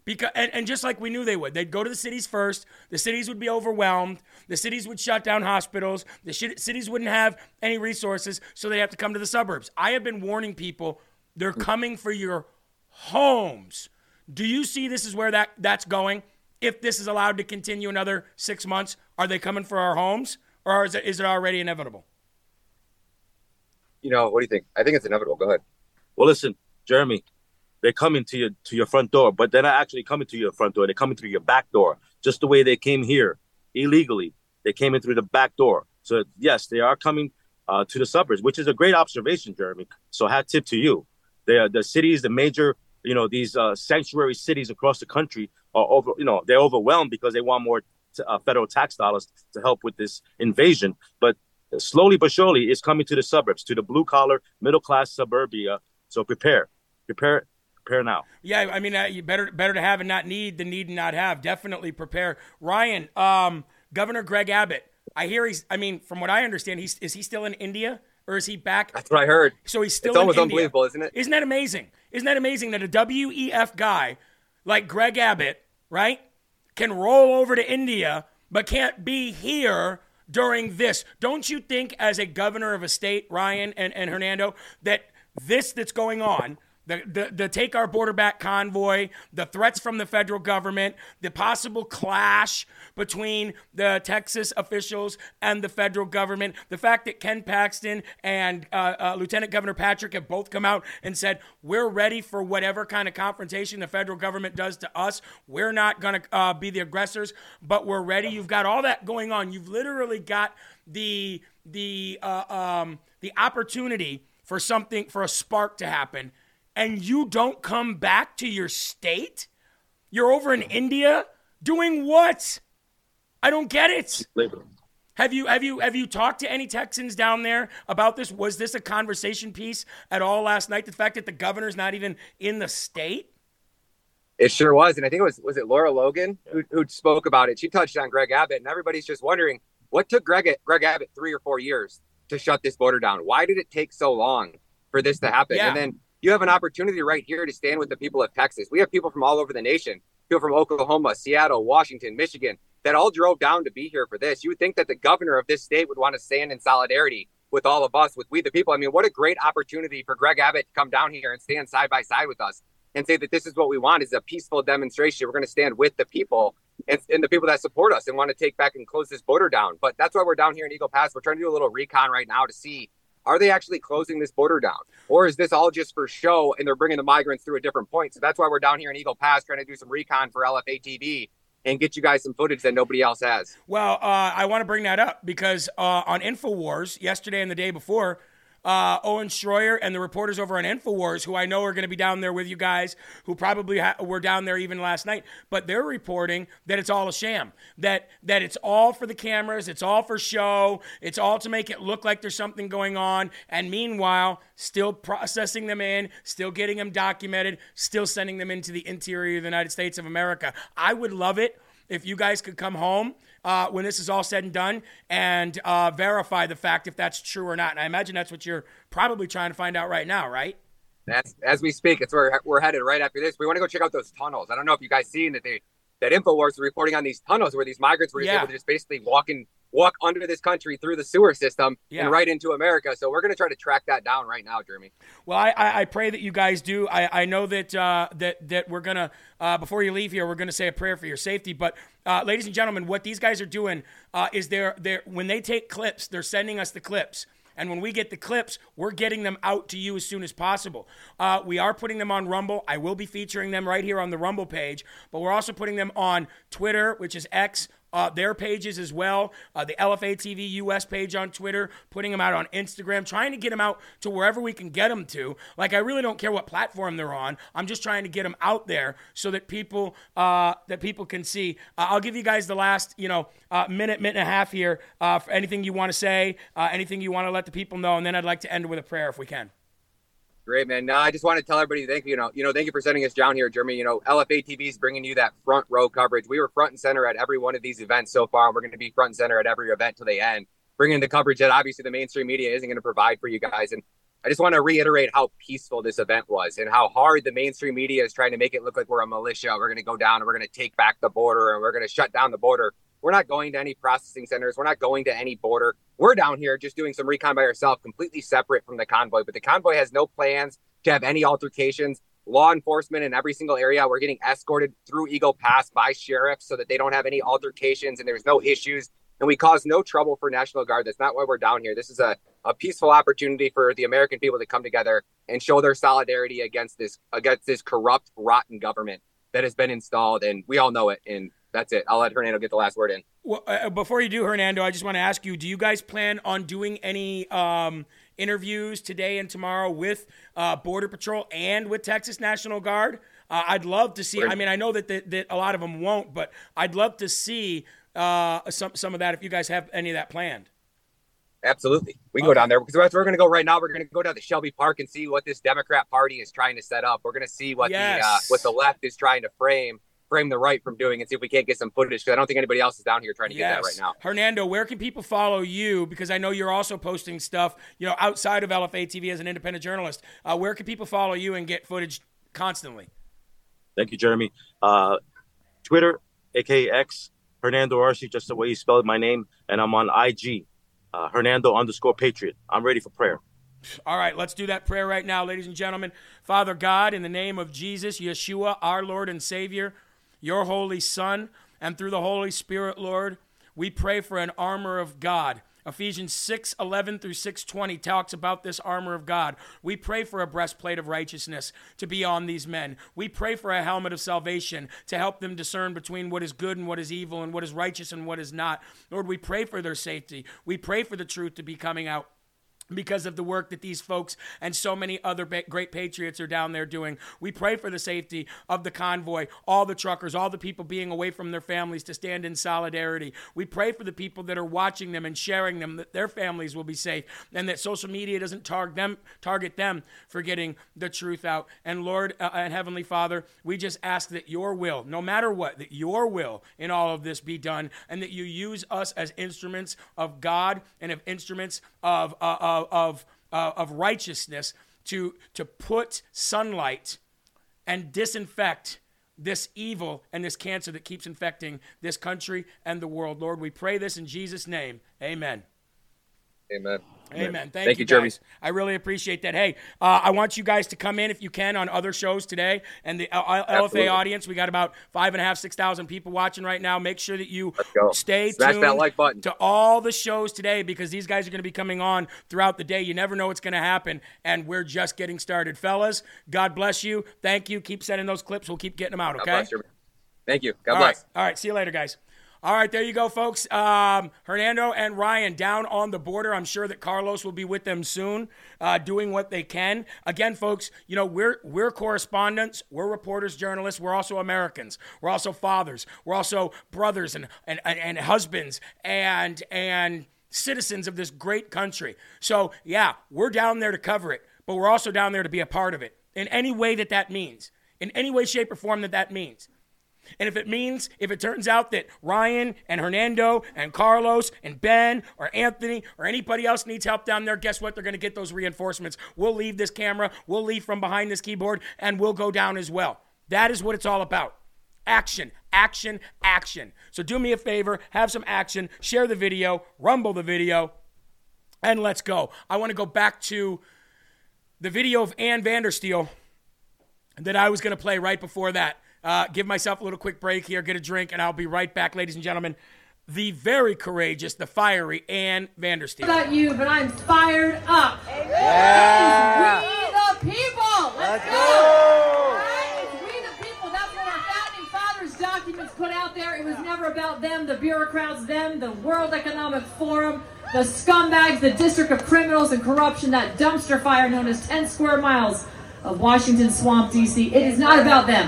Because and, and just like we knew they would, they'd go to the cities first. The cities would be overwhelmed. The cities would shut down hospitals. The cities wouldn't have any resources, so they have to come to the suburbs. I have been warning people they're coming for your homes. Do you see this is where that that's going? If this is allowed to continue another six months, are they coming for our homes, or is it, is it already inevitable? You know, what do you think? I think it's inevitable. Go ahead. Well, listen, Jeremy, they're coming to your to your front door, but they're not actually coming to your front door. They're coming through your back door, just the way they came here illegally. They came in through the back door. So yes, they are coming uh, to the suburbs, which is a great observation, Jeremy. So hat tip to you. Are the cities, the major you know these uh, sanctuary cities across the country are over you know they're overwhelmed because they want more t- uh, federal tax dollars to help with this invasion but slowly but surely it's coming to the suburbs to the blue collar middle class suburbia so prepare prepare prepare now yeah i mean uh, you better better to have and not need than need and not have definitely prepare ryan um, governor greg abbott i hear he's i mean from what i understand he's is he still in india or is he back? That's what I heard. So he's still it's almost India. unbelievable, isn't it? Isn't that amazing? Isn't that amazing that a WEF guy like Greg Abbott, right, can roll over to India but can't be here during this? Don't you think, as a governor of a state, Ryan and, and Hernando, that this that's going on – the, the, the take our border back convoy, the threats from the federal government, the possible clash between the Texas officials and the federal government, the fact that Ken Paxton and uh, uh, Lieutenant Governor Patrick have both come out and said, we're ready for whatever kind of confrontation the federal government does to us. We're not going to uh, be the aggressors, but we're ready. You've got all that going on. You've literally got the, the, uh, um, the opportunity for something, for a spark to happen and you don't come back to your state? You're over in India doing what? I don't get it. Have you have you have you talked to any Texans down there about this? Was this a conversation piece at all last night? The fact that the governor's not even in the state? It sure was, and I think it was was it Lara Logan who, who spoke about it. She touched on Greg Abbott, and everybody's just wondering what took Greg Greg Abbott three or four years to shut this border down. Why did it take so long for this to happen? Yeah. And then you have an opportunity right here to stand with the people of Texas. We have people from all over the nation, people from Oklahoma, Seattle, Washington, Michigan, that all drove down to be here for this. You would think that the governor of this state would want to stand in solidarity with all of us, with we the people. I mean, what a great opportunity for Greg Abbott to come down here and stand side by side with us and say that this is what we want is a peaceful demonstration. We're going to stand with the people and, and, the people that support us and want to take back and close this border down. But that's why we're down here in Eagle Pass. We're trying to do a little recon right now to see are they actually closing this border down or is this all just for show and they're bringing the migrants through a different point? So that's why we're down here in Eagle Pass trying to do some recon for LFA TV and get you guys some footage that nobody else has. Well, uh, I want to bring that up because uh, on InfoWars yesterday and the day before, uh, Owen Schroyer and the reporters over on InfoWars, who I know are going to be down there with you guys, who probably ha- were down there even last night, but they're reporting that it's all a sham, that that it's all for the cameras, it's all for show, it's all to make it look like there's something going on, and meanwhile, still processing them in, still getting them documented, still sending them into the interior of the United States of America. I would love it if you guys could come home uh, when this is all said and done and uh, verify the fact if that's true or not. And I imagine that's what you're probably trying to find out right now, right? That's as we speak. It's where we're headed right after this. We want to go check out those tunnels. I don't know if you guys seen that they that Infowars is reporting on these tunnels where these migrants were Yeah. able to just basically walk in, walk under this country through the sewer system Yeah. and right into America. So we're going to try to track that down right now, Jeremy. Well, I, I, I pray that you guys do. I, I know that uh, that that we're gonna uh, before you leave here, we're gonna say a prayer for your safety. But uh, ladies and gentlemen, what these guys are doing uh, is they're they're when they take clips, they're sending us the clips. And when we get the clips, we're getting them out to you as soon as possible. Uh, we are putting them on Rumble. I will be featuring them right here on the Rumble page, but we're also putting them on Twitter, which is X, uh, their pages as well. Uh, the LFA TV US page on Twitter, putting them out on Instagram, trying to get them out to wherever we can get them to. Like I really don't care what platform they're on. I'm just trying to get them out there so that people uh, that people can see. Uh, I'll give you guys the last you know uh, minute, minute and a half here uh, for anything you want to say, anything you want to let the people know, and then I'd like to end with a prayer if we can. Great, man. No, I just want to tell everybody thank you. You know, you know, thank you for sending us down here, Jeremy. You know, LFA TV is bringing you that front row coverage. We were front and center at every one of these events so far, and we're going to be front and center at every event till they end, bringing the coverage that obviously the mainstream media isn't going to provide for you guys. And I just want to reiterate how peaceful this event was and how hard the mainstream media is trying to make it look like we're a militia. We're going to go down and we're going to take back the border and we're going to shut down the border. We're not going to any processing centers. We're not going to any border. We're down here just doing some recon by ourselves, completely separate from the convoy. But the convoy has no plans to have any altercations. Law enforcement in every single area. We're getting escorted through Eagle Pass by sheriffs so that they don't have any altercations and there's no issues. And we cause no trouble for National Guard. That's not why we're down here. This is a, a peaceful opportunity for the American people to come together and show their solidarity against this against this corrupt, rotten government that has been installed. And we all know it. And that's it. I'll let Hernando get the last word in. Well, uh, before you do, Hernando, I just want to ask you: Do you guys plan on doing any um, interviews today and tomorrow with uh, Border Patrol and with Texas National Guard? Uh, I'd love to see. I mean, I know that, that that a lot of them won't, but I'd love to see uh, some some of that if you guys have any of that planned. Absolutely. We can go down there because we're going to go right now. We're going to go down to Shelby Park and see what this Democrat Party is trying to set up. We're going to see what the uh, what the left is trying to frame frame the right from doing and see if we can't get some footage because I don't think anybody else is down here trying to get that right now. Hernando, where can people follow you? Because I know you're also posting stuff, you know, outside of LFA TV as an independent journalist. Uh, where can people follow you and get footage constantly? Thank you, Jeremy. Uh, Twitter, aka X, Hernando Arce, just the way you spelled my name, and I'm on IG, uh, Hernando underscore Patriot. I'm ready for prayer. All right, let's do that prayer right now, ladies and gentlemen. Father God, in the name of Jesus, Yeshua, our Lord and Savior, your Holy Son, and through the Holy Spirit, Lord, we pray for an armor of God. Ephesians 6 11 through 620 talks about this armor of God. We pray for a breastplate of righteousness to be on these men. We pray for a helmet of salvation to help them discern between what is good and what is evil and what is righteous and what is not. Lord, we pray for their safety. We pray for the truth to be coming out because of the work that these folks and so many other great patriots are down there doing. We pray for the safety of the convoy, all the truckers, all the people being away from their families to stand in solidarity. We pray for the people that are watching them and sharing them that their families will be safe and that social media doesn't target them target them for getting the truth out. And Lord uh, and heavenly Father, we just ask that your will, no matter what, that your will in all of this be done and that you use us as instruments of God and of instruments of uh, of of, uh, of righteousness to to put sunlight and disinfect this evil and this cancer that keeps infecting this country and the world. Lord, we pray this in Jesus' name. Amen. Amen. Amen. Thank, Thank you, you, Jeremy. I really appreciate that. Hey, uh, I want you guys to come in if you can on other shows today. And the uh, Absolutely. LFA audience, we got about five and a half, six thousand people watching right now. Make sure that you stay Smash tuned that like button. to all the shows today because these guys are going to be coming on throughout the day. You never know what's going to happen, and we're just getting started, fellas. God bless you. Thank you. Keep sending those clips. We'll keep getting them out. Okay. Thank you. God All bless. right. All right. See you later, guys. All right, there you go, folks. Um, Hernando and Ryan down on the border. I'm sure that Carlos will be with them soon, uh, doing what they can. Again, folks, you know we're we're correspondents, we're reporters, journalists. We're also Americans. We're also fathers. We're also brothers and and, and, and husbands and and citizens of this great country. So yeah, we're down there to cover it, but we're also down there to be a part of it in any way that that means, in any way, shape, or form that that means. And if it means, if it turns out that Ryan and Hernando and Carlos and Ben or Anthony or anybody else needs help down there, guess what? They're going to get those reinforcements. We'll leave this camera, we'll leave from behind this keyboard, and we'll go down as well. That is what it's all about. Action, action, action. So do me a favor, have some action, share the video, rumble the video, and let's go. I want to go back to the video of Ann Vandersteel that I was going to play right before that. Uh, give myself a little quick break here, get a drink, and I'll be right back, ladies and gentlemen. The very courageous, the fiery Ann Vandersteel. about you, but I'm fired up. Yeah. We the people. Let's, go. Right? It's We the people. That's what our founding fathers' documents put out there. It was never about them, the bureaucrats, them, the World Economic Forum, the scumbags, the District of Criminals and Corruption, that dumpster fire known as 10 square miles of Washington Swamp, D.C. It is not about them.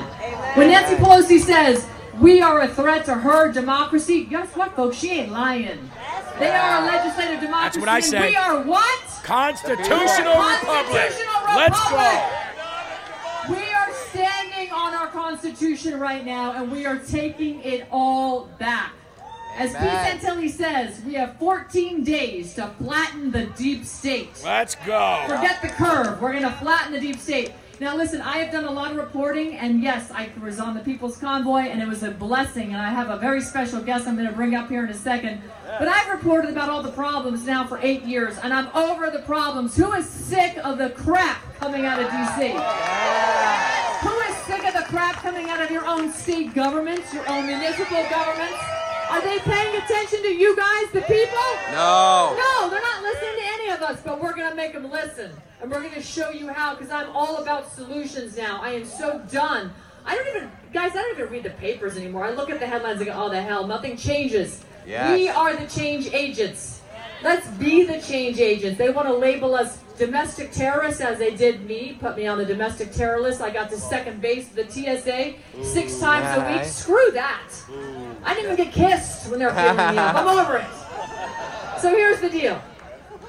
When Nancy Pelosi says we are a threat to her democracy, guess what, folks? She ain't lying. They are a legislative democracy. That's what I and said. We are what? Constitutional Republic. Constitutional Let's go. We are standing on our Constitution right now, and we are taking it all back. As Pete Amen. Santilli says, we have 14 days to flatten the deep state. Let's go. Forget the curve. We're going to flatten the deep state. Now, listen, I have done a lot of reporting, and yes, I was on the People's Convoy, and it was a blessing. And I have a very special guest I'm going to bring up here in a second. But I've reported about all the problems now for eight years, and I'm over the problems. Who is sick of the crap coming out of D.C.? Who is sick of the crap coming out of your own state governments, your own municipal governments? Are they paying attention to you guys, the people? No. No, they're not listening to any of us, but we're going to make them listen. And we're going to show you how, because I'm all about solutions now. I am so done. I don't even, guys, I don't even read the papers anymore. I look at the headlines and go, oh, the hell, nothing changes. Yes. We are the change agents. Let's be the change agents. They want to label us domestic terrorists as they did me, put me on the domestic terror list. I got to second base of the TSA six times a week. Screw that. I didn't even get kissed when they were picking me up. I'm over it. So here's the deal.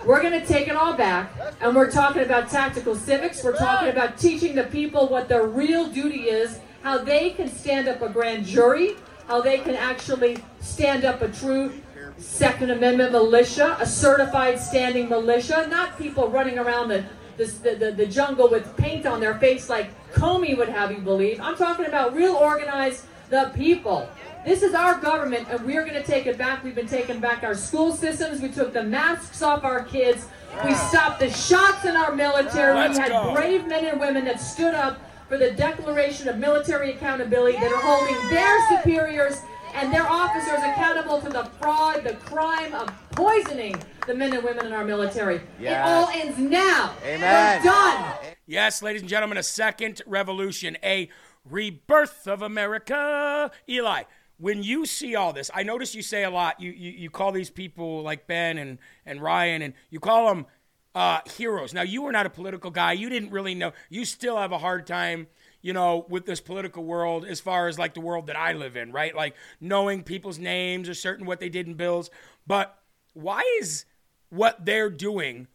We're going to take it all back, and we're talking about tactical civics. We're talking about teaching the people what their real duty is, how they can stand up a grand jury, how they can actually stand up a true Second Amendment militia, a certified standing militia, not people running around the, the, the, the jungle with paint on their face like Comey would have you believe. I'm talking about real organized, the people. This is our government, and we're going to take it back. We've been taking back our school systems. We took the masks off our kids. We ah. stopped the shots in our military. Let's we had go. brave men and women that stood up for the Declaration of Military Accountability that are holding their superiors and their officers accountable to the fraud, the crime of poisoning the men and women in our military. It all ends now. Amen. We're done. Yes, ladies and gentlemen, a second revolution, a rebirth of America. Eli, when you see all this, I notice you say a lot. You you, you call these people like Ben and, and Ryan, and you call them uh, heroes. Now, you were not a political guy. You didn't really know. You still have a hard time, you know, with this political world as far as like the world that I live in, right? Like knowing people's names or certain what they did in bills. But why is what they're doing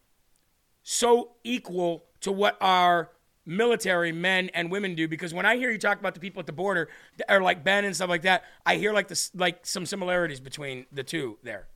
so equal to what our military men and women do because when I hear you talk about the people at the border or like Ben and stuff like that, I hear like this like some similarities between the two there.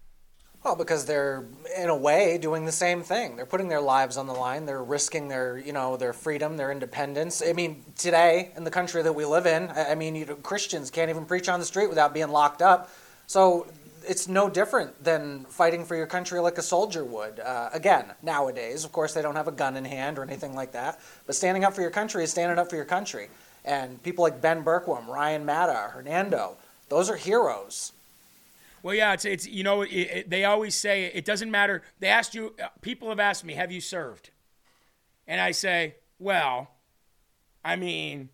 Well, because they're in a way doing the same thing. They're putting their lives on the line. They're risking their, you know, their freedom, their independence. I mean, today in the country that we live in, I mean, you know, Christians can't even preach on the street without being locked up. So it's no different than fighting for your country like a soldier would. Uh, again, nowadays, of course, they don't have a gun in hand or anything like that, but standing up for your country is standing up for your country. And people like Ben Berkwam, Ryan Matta, Hernando, those are heroes. Well, yeah, it's it's you know it, it, they always say it doesn't matter. They asked you. uh, People have asked me, "Have you served?" And I say, "Well, I mean,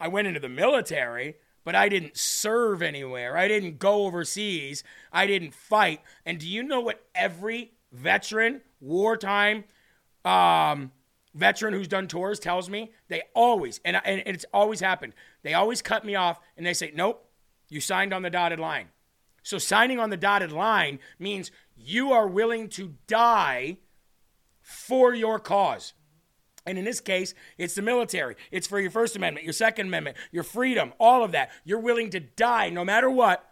I went into the military, but I didn't serve anywhere. I didn't go overseas. I didn't fight. And do you know what every veteran, wartime, um, veteran who's done tours tells me? They always, and, and it's always happened, they always cut me off and they say, nope, you signed on the dotted line. So signing on the dotted line means you are willing to die for your cause. And in this case, it's the military. It's for your First Amendment, your Second Amendment, your freedom, all of that. You're willing to die no matter what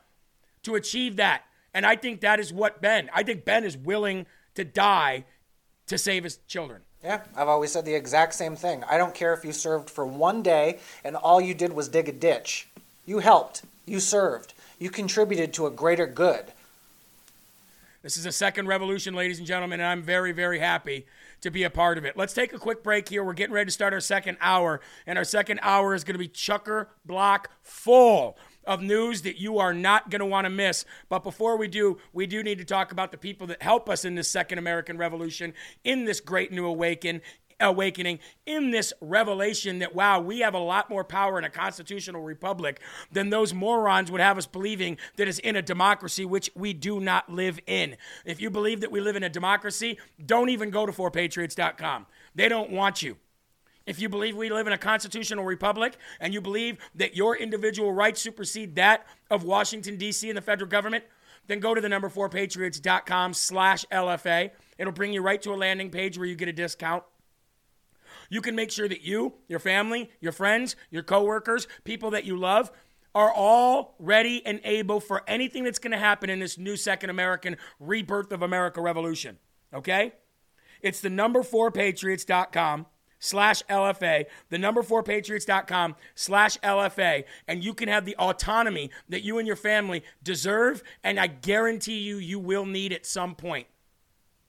to achieve that. And I think that is what Ben, I think Ben is willing to die to save his children. Yeah, I've always said the exact same thing. I don't care if you served for one day and all you did was dig a ditch. You helped. You served. You contributed to a greater good. This is a second revolution, ladies and gentlemen, and I'm very, very happy to be a part of it. Let's take a quick break here. We're getting ready to start our second hour, and our second hour is going to be chucker block full of news that you are not going to want to miss. But before we do, we do need to talk about the people that help us in this second American Revolution, in this great new awaken, awakening, in this revelation that, wow, we have a lot more power in a constitutional republic than those morons would have us believing that is in a democracy, which we do not live in. If you believe that we live in a democracy, don't even go to 4patriots.com. They don't want you. If you believe we live in a constitutional republic and you believe that your individual rights supersede that of Washington, D.C. and the federal government, then go to the number 4patriots.com slash LFA. It'll bring you right to a landing page where you get a discount. You can make sure that you, your family, your friends, your coworkers, people that you love, are all ready and able for anything that's going to happen in this new second American rebirth of America revolution. Okay? It's the number 4patriots.com slash LFA, the number 4patriots.com slash LFA, and you can have the autonomy that you and your family deserve, and I guarantee you, you will need at some point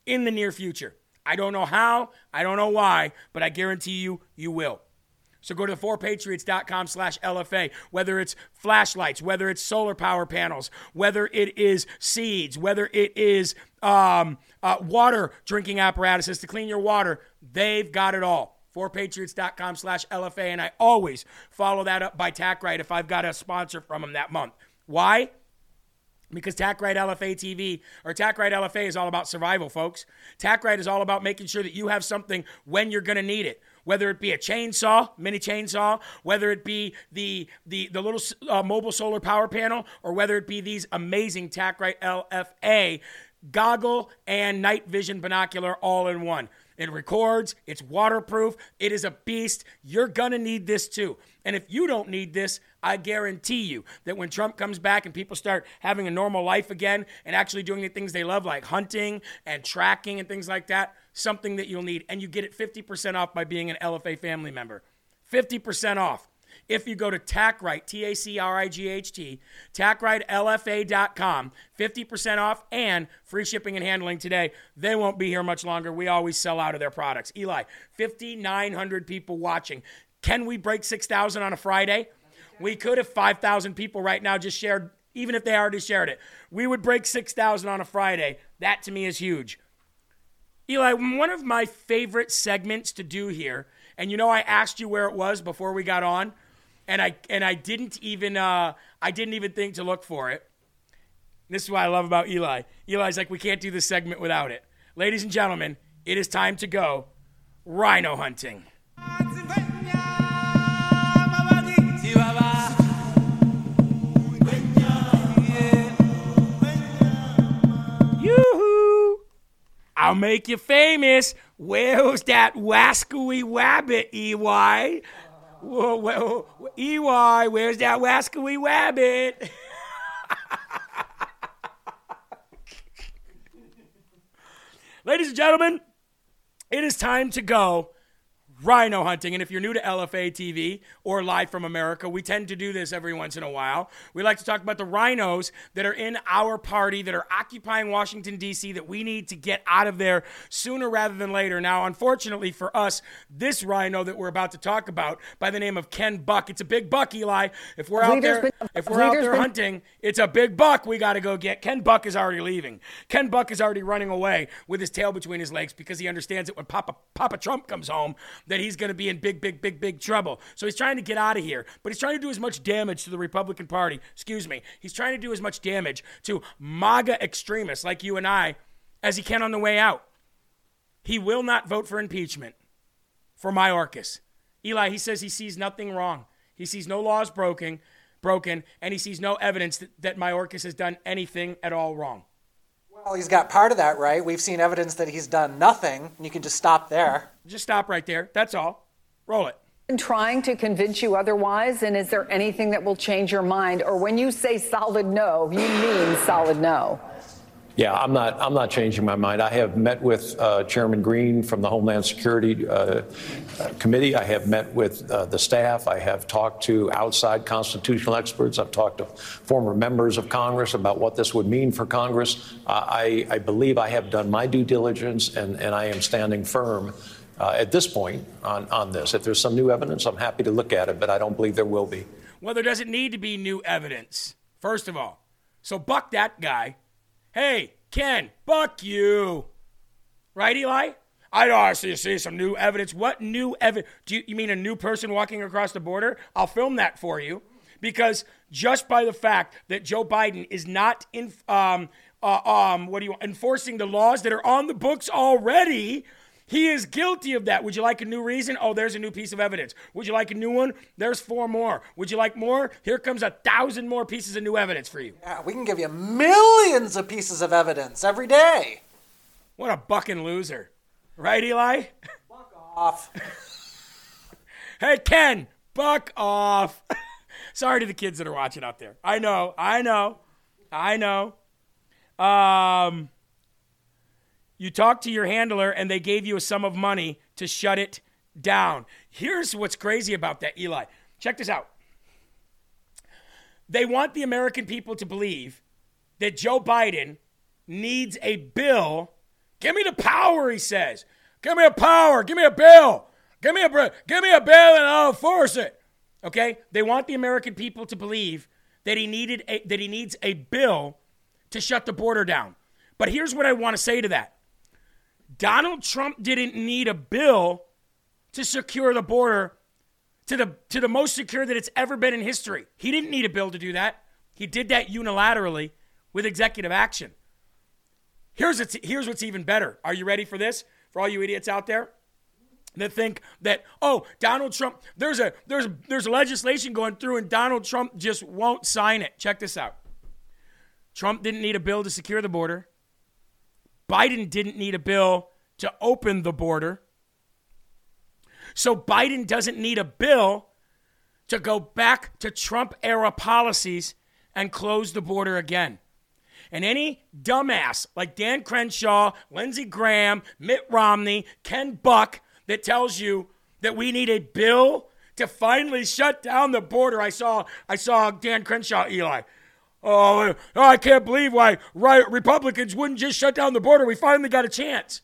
in the near future. I don't know how, I don't know why, but I guarantee you, you will. So go to the 4patriots.com slash LFA, whether it's flashlights, whether it's solar power panels, whether it is seeds, whether it is um, uh, water drinking apparatuses to clean your water, they've got it all. 4patriots.com slash LFA, and I always follow that up by TackRight if I've got a sponsor from them that month. Why? Because TackRight LFA TV or TackRight LFA is all about survival, folks. TackRight is all about making sure that you have something when you're going to need it. Whether it be a chainsaw, mini chainsaw, whether it be the the the little uh, mobile solar power panel, or whether it be these amazing TackRight LFA goggle and night vision binocular all in one. It records, it's waterproof, it is a beast. You're gonna need this too. And if you don't need this, I guarantee you that when Trump comes back and people start having a normal life again and actually doing the things they love, like hunting and tracking and things like that, something that you'll need. And you get it 50% off by being an LFA family member. 50% off. If you go to TackRight, T A C R I G H T, TackRightLFA.com, 50% off and free shipping and handling today. They won't be here much longer. We always sell out of their products. Eli, 5,900 people watching. Can we break 6,000 on a Friday? We could if 5,000 people right now just shared, even if they already shared it. We would break 6,000 on a Friday. That to me is huge. Eli, one of my favorite segments to do here, and you know I asked you where it was before we got on, and I and I didn't even uh, I didn't even think to look for it. This is what I love about Eli. Eli's like, we can't do this segment without it. Ladies and gentlemen, it is time to go rhino hunting. I'll make you famous. Where's that wascally wabbit, EY? Whoa, EY, where's that wascally wabbit? Ladies and gentlemen, it is time to go rhino hunting. And if you're new to LFA TV or Live from America, we tend to do this every once in a while. We like to talk about the rhinos that are in our party that are occupying Washington, D.C., that we need to get out of there sooner rather than later. Now, unfortunately for us, this rhino that we're about to talk about by the name of Ken Buck, it's a big buck, Eli. If we're out there, if we're out there hunting, it's a big buck we got to go get. Ken Buck is already leaving. Ken Buck is already running away with his tail between his legs because he understands that when Papa Papa Trump comes home, that he's going to be in big, big, big, big trouble. So he's trying to get out of here, but he's trying to do as much damage to the Republican Party. Excuse me. He's trying to do as much damage to MAGA extremists like you and I as he can on the way out. He will not vote for impeachment for Mayorkas. Eli, he says he sees nothing wrong. He sees no laws broken, broken, and he sees no evidence that, that Mayorkas has done anything at all wrong. Well, he's got part of that right. We've seen evidence that he's done nothing, and you can just stop there. Just stop right there. That's all. Roll it. been trying to convince you otherwise? And is there anything that will change your mind? Or when you say solid no, you mean solid no? Yeah, I'm not. I'm not changing my mind. I have met with uh, Chairman Green from the Homeland Security uh, Committee. I have met with uh, the staff. I have talked to outside constitutional experts. I've talked to former members of Congress about what this would mean for Congress. I, I believe I have done my due diligence, and, and I am standing firm. Uh, at this point, on, on this. If there's some new evidence, I'm happy to look at it, but I don't believe there will be. Well, there doesn't need to be new evidence, first of all. So buck that guy. Hey, Ken, fuck you. Right, Eli? I see, see some new evidence. What new evidence? Do you, you mean a new person walking across the border? I'll film that for you. Because just by the fact that Joe Biden is not in, um, uh, um, what do you enforcing the laws that are on the books already, he is guilty of that. Would you like a new reason? Oh, there's a new piece of evidence. Would you like a new one? There's four more. Would you like more? Here comes a thousand more pieces of new evidence for you. Yeah, we can give you millions of pieces of evidence every day. What a bucking loser. Right, Eli? Buck off. Hey, Ken, buck off. Sorry to the kids that are watching out there. I know, I know, I know. Um, you talked to your handler and they gave you a sum of money to shut it down. Here's what's crazy about that, Eli. Check this out. They want the American people to believe that Joe Biden needs a bill. Give me the power, he says. Give me a power. Give me a bill. Give me a give me a bill and I'll enforce it. Okay? They want the American people to believe that he needed a, that he needs a bill to shut the border down. But here's what I want to say to that. Donald Trump didn't need a bill to secure the border to the to the most secure that it's ever been in history. He didn't need a bill to do that. He did that unilaterally with executive action. Here's what's, here's what's even better. Are you ready for this? For all you idiots out there that think that oh Donald Trump there's a there's there's legislation going through and Donald Trump just won't sign it. Check this out. Trump didn't need a bill to secure the border. Biden didn't need a bill to open the border. So Biden doesn't need a bill to go back to Trump era policies and close the border again. And any dumbass like Dan Crenshaw, Lindsey Graham, Mitt Romney, Ken Buck that tells you that we need a bill to finally shut down the border. I saw I saw Dan Crenshaw, Eli. Oh, I can't believe why right, Republicans wouldn't just shut down the border. We finally got a chance.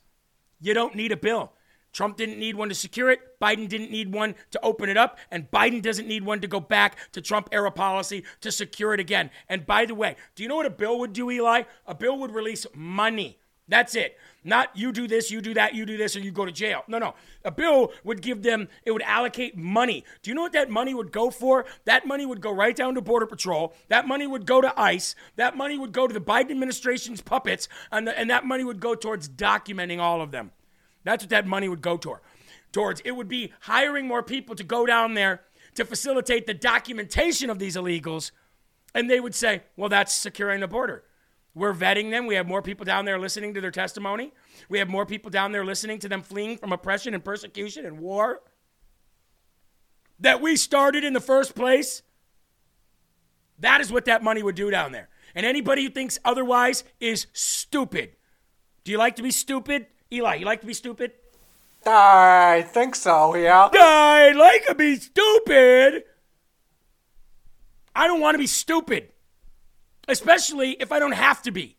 You don't need a bill. Trump didn't need one to secure it. Biden didn't need one to open it up. And Biden doesn't need one to go back to Trump era policy to secure it again. And by the way, do you know what a bill would do, Eli? A bill would release money. That's it. Not you do this, you do that, you do this, or you go to jail. No, no. A bill would give them, it would allocate money. Do you know what that money would go for? That money would go right down to Border Patrol. That money would go to ICE. That money would go to the Biden administration's puppets. And, the, and that money would go towards documenting all of them. That's what that money would go toward. Towards it would be hiring more people to go down there to facilitate the documentation of these illegals, and they would say, "Well, that's securing the border. We're vetting them. We have more people down there listening to their testimony. We have more people down there listening to them fleeing from oppression and persecution and war that we started in the first place." That is what that money would do down there. And anybody who thinks otherwise is stupid. Do you like to be stupid? Eli, you like to be stupid? I think so, yeah. I like to be stupid. I don't want to be stupid, especially if I don't have to be.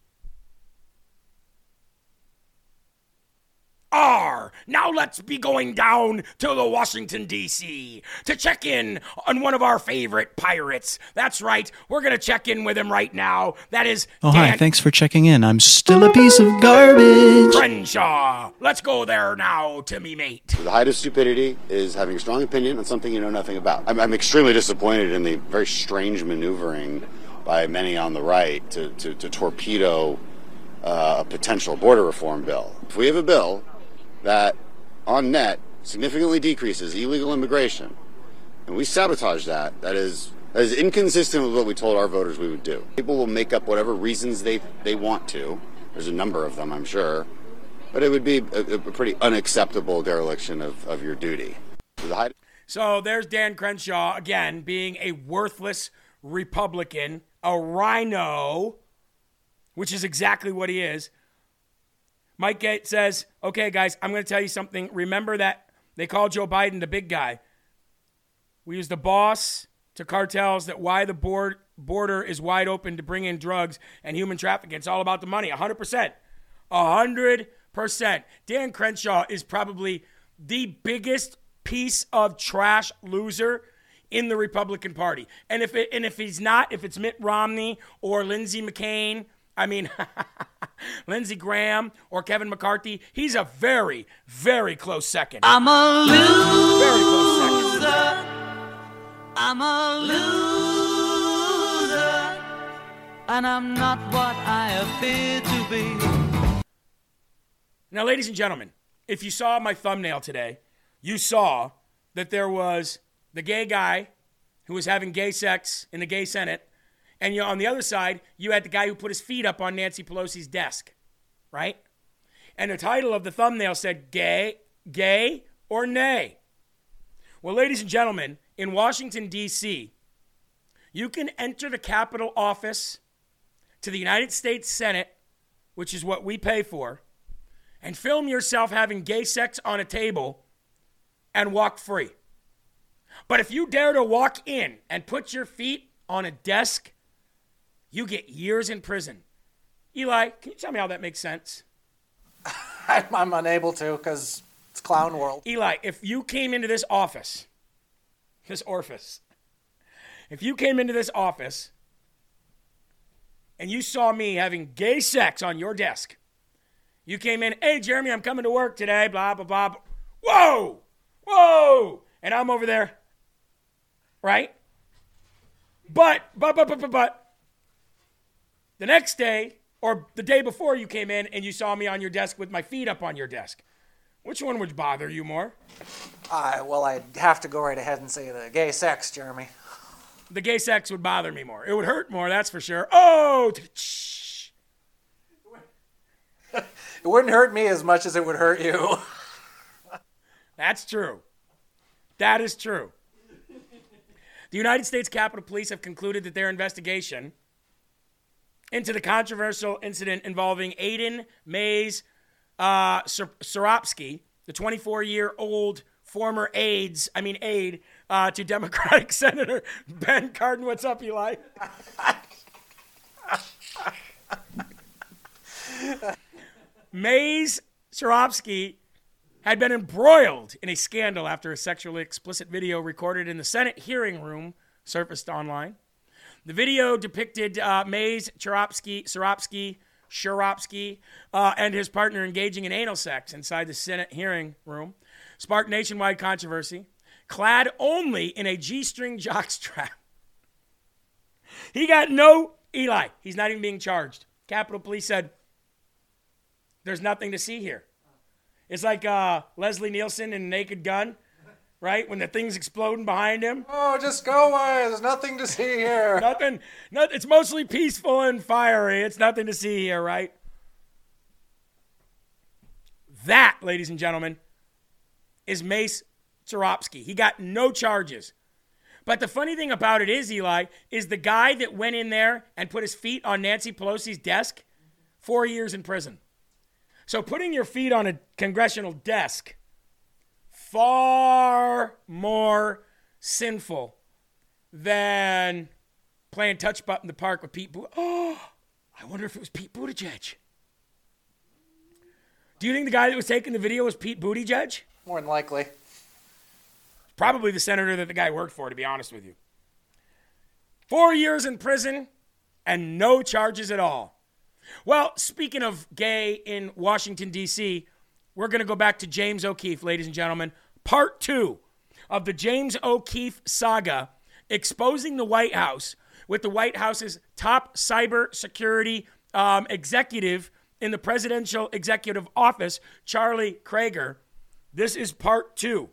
R. Now let's be going down to the Washington, D.C. to check in on one of our favorite pirates. That's right, we're going to check in with him right now. That is Oh, Dan hi. Thanks for checking in. I'm still a piece of garbage. Crenshaw. Let's go there now, Timmy mate. The height of stupidity is having a strong opinion on something you know nothing about. I'm, I'm extremely disappointed in the very strange maneuvering by many on the right to, to, to torpedo uh, a potential border reform bill. If we have a bill that, on net, significantly decreases illegal immigration, and we sabotage that, that is that is inconsistent with what we told our voters we would do. People will make up whatever reasons they, they want to. There's a number of them, I'm sure. But it would be a, a pretty unacceptable dereliction of, of your duty. So there's Dan Crenshaw again being a worthless Republican, a rhino, which is exactly what he is. Mike Gates says, okay, guys, I'm going to tell you something. Remember that they call Joe Biden the big guy. We use the boss to cartels that why the board, border is wide open to bring in drugs and human trafficking. It's all about the money, 100%. 100%. Dan Crenshaw is probably the biggest piece of trash loser in the Republican Party. And if it, and if he's not, if it's Mitt Romney or Lindsey McCain, I mean Lindsey Graham or Kevin McCarthy, he's a very, very close second. I'm a loser. Very close second. I'm a loser. And I'm not what I appear to be. Now, ladies and gentlemen, if you saw my thumbnail today, you saw that there was the gay guy who was having gay sex in the gay Senate, and you on the other side, you had the guy who put his feet up on Nancy Pelosi's desk, right? And the title of the thumbnail said gay, gay or nay. Well, ladies and gentlemen, in Washington, D.C., you can enter the Capitol office to the United States Senate, which is what we pay for, and film yourself having gay sex on a table and walk free. But if you dare to walk in and put your feet on a desk, you get years in prison. Eli, can you tell me how that makes sense? I'm, unable to because it's clown world. Eli, if you came into this office, this orifice, if you came into this office and you saw me having gay sex on your desk, you came in, hey, Jeremy, I'm coming to work today, blah, blah, blah. blah. Whoa, whoa. And I'm over there, right? But, but, but, but, but, but, the next day or the day before you came in and you saw me on your desk with my feet up on your desk, which one would bother you more? Uh, well, I'd have to go right ahead and say the gay sex, Jeremy. The gay sex would bother me more. It would hurt more, that's for sure. Oh, It wouldn't hurt me as much as it would hurt you. That's true. That is true. The United States Capitol Police have concluded that their investigation into the controversial incident involving Aidan Maese uh, Czeropski, the 24 year old former aides, I mean aide, uh, to Democratic Senator Ben Cardin. What's up, Eli? Maese Czeropski had been embroiled in a scandal after a sexually explicit video recorded in the Senate hearing room surfaced online. The video depicted uh, Maese Czeropski, Czeropski, uh, and his partner engaging in anal sex inside the Senate hearing room, sparked nationwide controversy. Clad only in a G string jockstrap. He got no Eli. He's not even being charged. Capitol Police said, There's nothing to see here. It's like uh, Leslie Nielsen in Naked Gun, right? When the thing's exploding behind him. Oh, just go away. There's nothing to see here. nothing. Not, it's mostly peaceful and fiery. It's nothing to see here, right? That, ladies and gentlemen, is Maese Czeropski. He got no charges. But the funny thing about it is, Eli, is the guy that went in there and put his feet on Nancy Pelosi's desk, four years in prison. So putting your feet on a congressional desk far more sinful than playing touch butt in the park with Pete. Buttigieg. Oh, I wonder if it was Pete Buttigieg. Do you think the guy that was taking the video was Pete Buttigieg? More than likely. Probably the senator that the guy worked for, to be honest with you. Four years in prison and no charges at all. Well, speaking of gay in Washington, D.C., we're going to go back to James O'Keefe, ladies and gentlemen. Part two of the James O'Keefe saga exposing the White House with the White House's top cyber security um, executive in the presidential executive office, Charlie Kraiger. This is part two.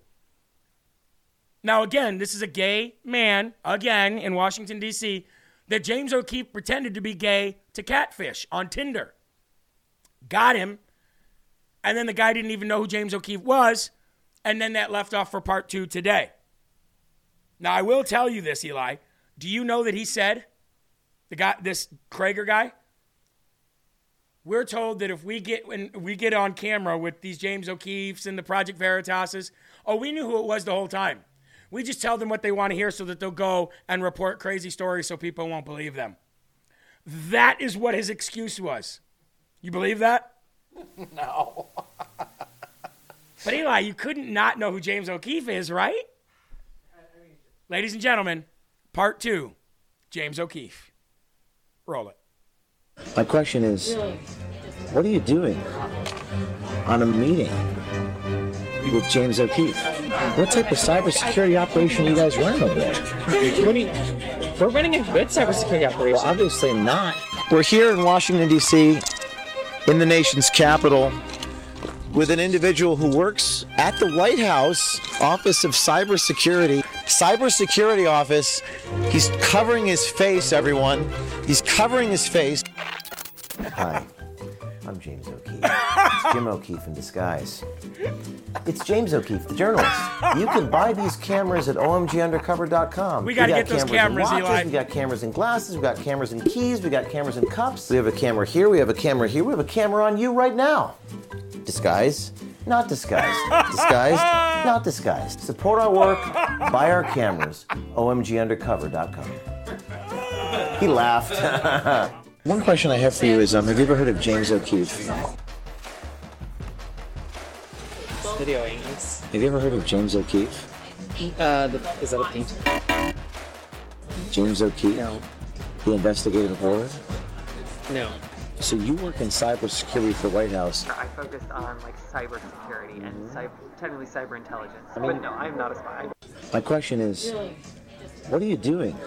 Now, again, this is a gay man, again, in Washington, D.C., that James O'Keefe pretended to be gay to catfish on Tinder. Got him. And then the guy didn't even know who James O'Keefe was. And then that left off for part two today. Now, I will tell you this, Eli. Do you know that he said, the guy, this Kraiger guy, we're told that if we get when we get on camera with these James O'Keefes and the Project Veritases, oh, we knew who it was the whole time. We just tell them what they want to hear so that they'll go and report crazy stories so people won't believe them. That is what his excuse was. You believe that? no. But Eli, you couldn't not know who James O'Keefe is, right? Ladies and gentlemen, part two James O'Keefe. Roll it. My question is, what are you doing on a meeting with James O'Keefe? What type of cybersecurity operation are you guys running over there? What do you, we're running a good cybersecurity operation. Well, obviously not. We're here in Washington, D.C., in the nation's capital, with an individual who works at the White House Office of Cybersecurity. Cybersecurity Office. He's covering his face, everyone. He's covering his face. Hi, I'm James O'Keefe. It's Jim O'Keefe in disguise. It's James O'Keefe, the journalist. You can buy these cameras at omgundercover.com. We gotta got get those cameras watches, Eli. We got cameras in glasses. We got cameras in keys. We got cameras in cups. We have a camera here. We have a camera here. We have a camera on you right now. Disguise, not disguised. Disguised, not disguised. Support our work. Buy our cameras. omgundercover.com. He laughed. One question I have for you is, um, have you ever heard of James O'Keefe? Videoing us. Have you ever heard of James O'Keefe? Uh, the, is that a painting? James O'Keefe? No. The investigative horror? No. So you work in cybersecurity for the White House. I focused on like cybersecurity and cyber, technically cyber intelligence. I mean- but no, I'm not a spy. My question is, what are you doing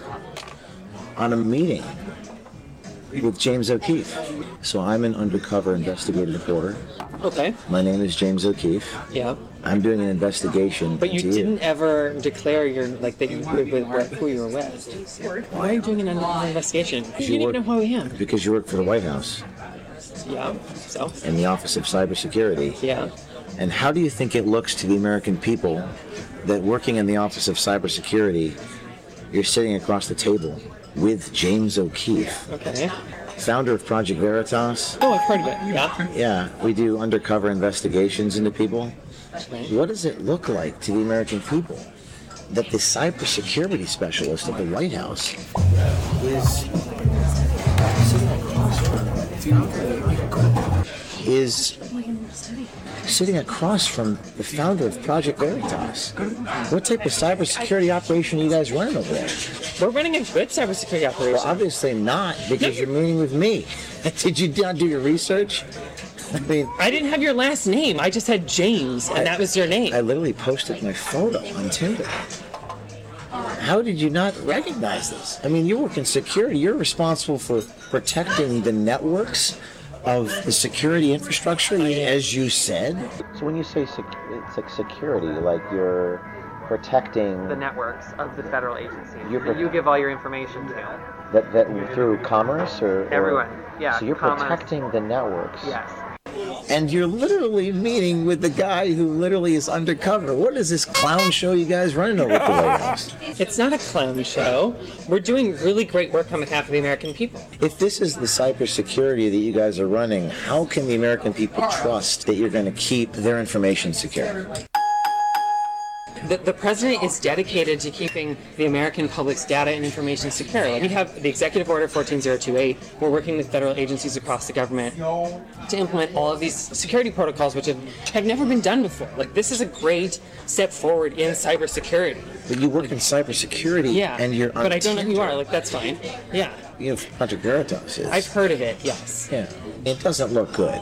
on a meeting with James O'Keefe? So I'm an undercover investigative reporter. Okay. My name is James O'Keefe. Yeah. I'm doing an investigation But you didn't ever declare your like that you with, with who you were with. Why are you doing an investigation? You didn't even know who I am. because you work for the White House Yeah. So. in the Office of Cybersecurity. Yeah. And how do you think it looks to the American people that working in the Office of Cybersecurity, you're sitting across the table with James O'Keefe, Okay. founder of Project Veritas? Oh, I've heard of it. Yeah. Yeah, we do undercover investigations into people. What does it look like to the American people that the cybersecurity specialist at the White House is is sitting across from the founder of Project Veritas? What type of cybersecurity operation are you guys running over there? We're running a good cybersecurity operation. Well, obviously not, because you're meeting with me. Did you not do your research? I mean, I didn't have your last name. I just had James, and that was your name. I literally posted my photo on Tinder. How did you not recognize this? I mean, you work in security. You're responsible for protecting the networks of the security infrastructure, as you said. So when you say sec- it's like security, like you're protecting The networks of the federal agencies You're that you give all your information to. that, that through commerce or, or- Everyone, yeah, So you're commerce. protecting the networks. Yes. And you're literally meeting with the guy who literally is undercover. What is this clown show you guys running over the White House? It's not a clown show. We're doing really great work on behalf of the American people. If this is the cybersecurity that you guys are running, how can the American people trust that you're going to keep their information secure? The, the president is dedicated to keeping the American public's data and information secure. Like we have the Executive Order 14028. We're working with federal agencies across the government to implement all of these security protocols, which have, have never been done before. Like this is a great step forward in cybersecurity. But you work in cybersecurity, Yeah, and you're on but I don't know who you are. Like that's fine. Yeah, You know, Project Veritas is. I've heard of it. Yes. Yeah, it doesn't look good.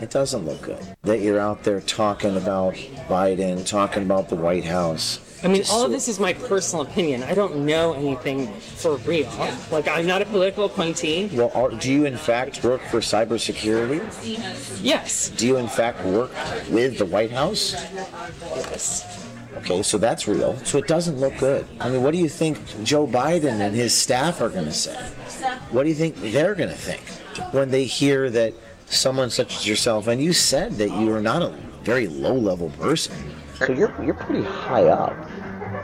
It doesn't look good that you're out there talking about Biden, talking about the White House. I mean, all of this is my personal opinion. I don't know anything for real. Like, I'm not a political appointee. Well, are, do you in fact work for cybersecurity? Yes. Do you in fact work with the White House? Yes. Okay, so that's real. So it doesn't look good. I mean, what do you think Joe Biden and his staff are going to say? What do you think they're going to think when they hear that someone such as yourself, and you said that you are not a very low-level person, so you're you're pretty high up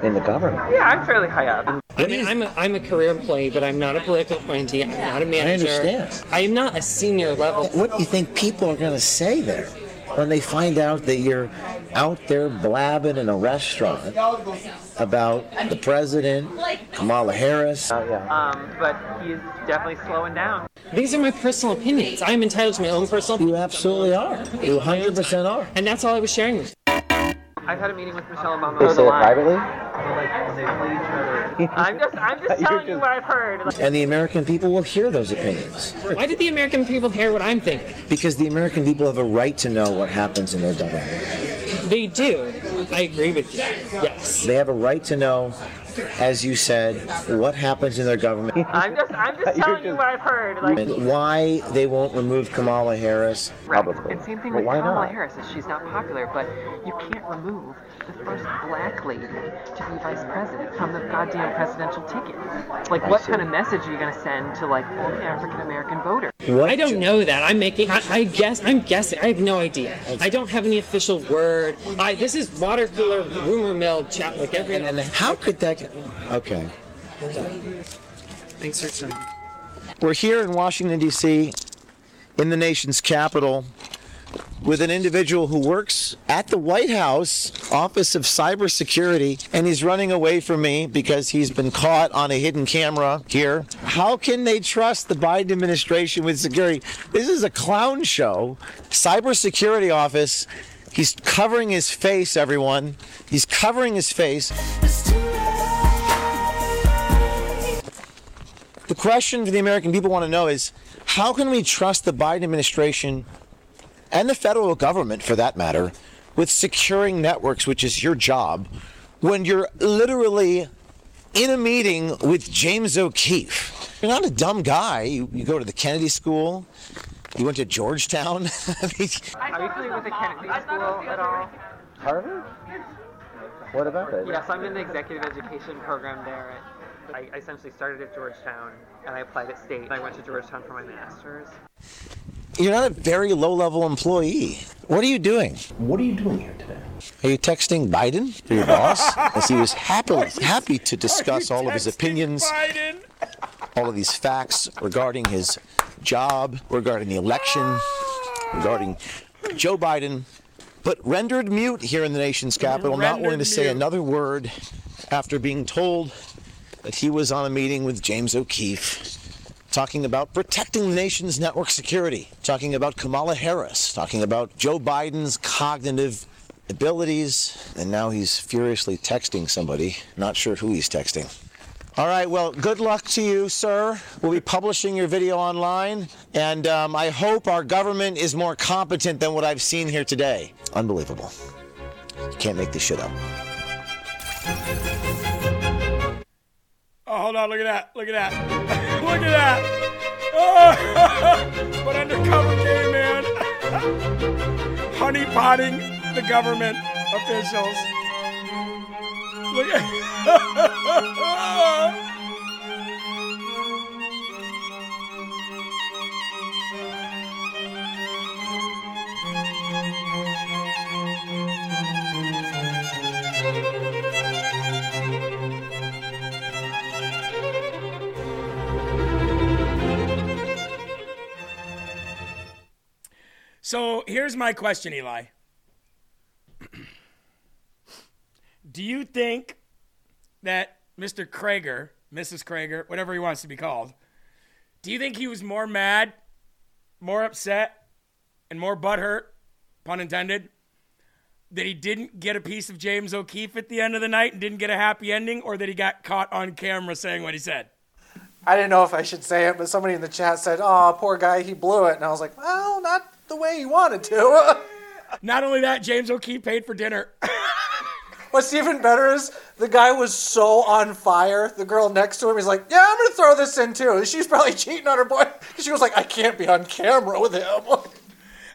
in the government. Yeah, I'm fairly high up. I mean, I'm a, I'm a career employee, but I'm not a political appointee. I'm not a manager. I understand. I am not a senior level. What do you think people are going to say there when they find out that you're out there blabbing in a restaurant about the president, Kamala Harris? Um, but he's definitely slowing down. These are my personal opinions. I'm entitled to my own personal. You absolutely are. You 100% are. And that's all I was sharing with you. I've had a meeting with Michelle Obama. They say it privately? I'm just, I'm just telling you what I've heard. And the American people will hear those opinions. Why did the American people hear what I'm thinking? Because the American people have a right to know what happens in their government. They do. I agree with you. Yes. They have a right to know, as you said, what happens in their government. I'm just, I'm just telling you what I've heard. Like, why they won't remove Kamala Harris publicly. And same thing Well, with Kamala not? Harris. Is she's not popular, but you can't remove the first black lady to be vice president from the goddamn presidential ticket. Like, I what see. kind of message are you going to send to like all the African American voters? What? I don't know that. I'm making. I, I guess. I'm guessing. I have no idea. I don't have any official word. I. This is water cooler rumor mill chat. Like every. And how could that? Get, okay. Thanks for coming. We're here in Washington, D.C., in the nation's capital, with an individual who works at the White House Office of Cybersecurity, and he's running away from me because he's been caught on a hidden camera here. How can they trust the Biden administration with security? This is a clown show. Cybersecurity office. He's covering his face, everyone. He's covering his face. The question for the American people want to know is how can we trust the Biden administration and the federal government, for that matter, with securing networks, which is your job, when you're literally in a meeting with James O'Keefe? You're not a dumb guy. You, you go to the Kennedy School, you went to Georgetown. I mean, Are you familiar with the Kennedy School at all? Harvard? What about that? Yes, I'm in the executive education program there. At, I I essentially started at Georgetown and I applied at State. I went to Georgetown for my master's. You're not a very low level employee. What are you doing? What are you doing here today? Are you texting Biden, your boss? As he was happy, happy to discuss all of his opinions, all of these facts regarding his job, regarding the election, regarding Joe Biden, but rendered mute here in the nation's capital, not willing to say another word after being told that he was on a meeting with James O'Keefe talking about protecting the nation's network security, talking about Kamala Harris, talking about Joe Biden's cognitive abilities, and now he's furiously texting somebody. Not sure who he's texting. All right, well, good luck to you, sir. We'll be publishing your video online, and um, I hope our government is more competent than what I've seen here today. Unbelievable. You can't make this shit up. Oh, hold on. Look at that. Look at that. look at that. Oh, undercover gay man. Honey potting the government officials. Look at. Oh. So here's my question, Eli. Do you think that Mr. Kraiger, Mrs. Kraiger, whatever he wants to be called, do you think he was more mad, more upset, and more butthurt, pun intended, that he didn't get a piece of James O'Keefe at the end of the night and didn't get a happy ending, or that he got caught on camera saying what he said? I didn't know if I should say it, but somebody in the chat said, "Oh, poor guy, he blew it," and I was like, "Well, not the way he wanted to." Not only that, James O'Keefe paid for dinner. What's even better is the guy was so on fire. The girl next to him is like, "Yeah, I'm gonna throw this in too." She's probably cheating on her boy. She was like, "I can't be on camera with him."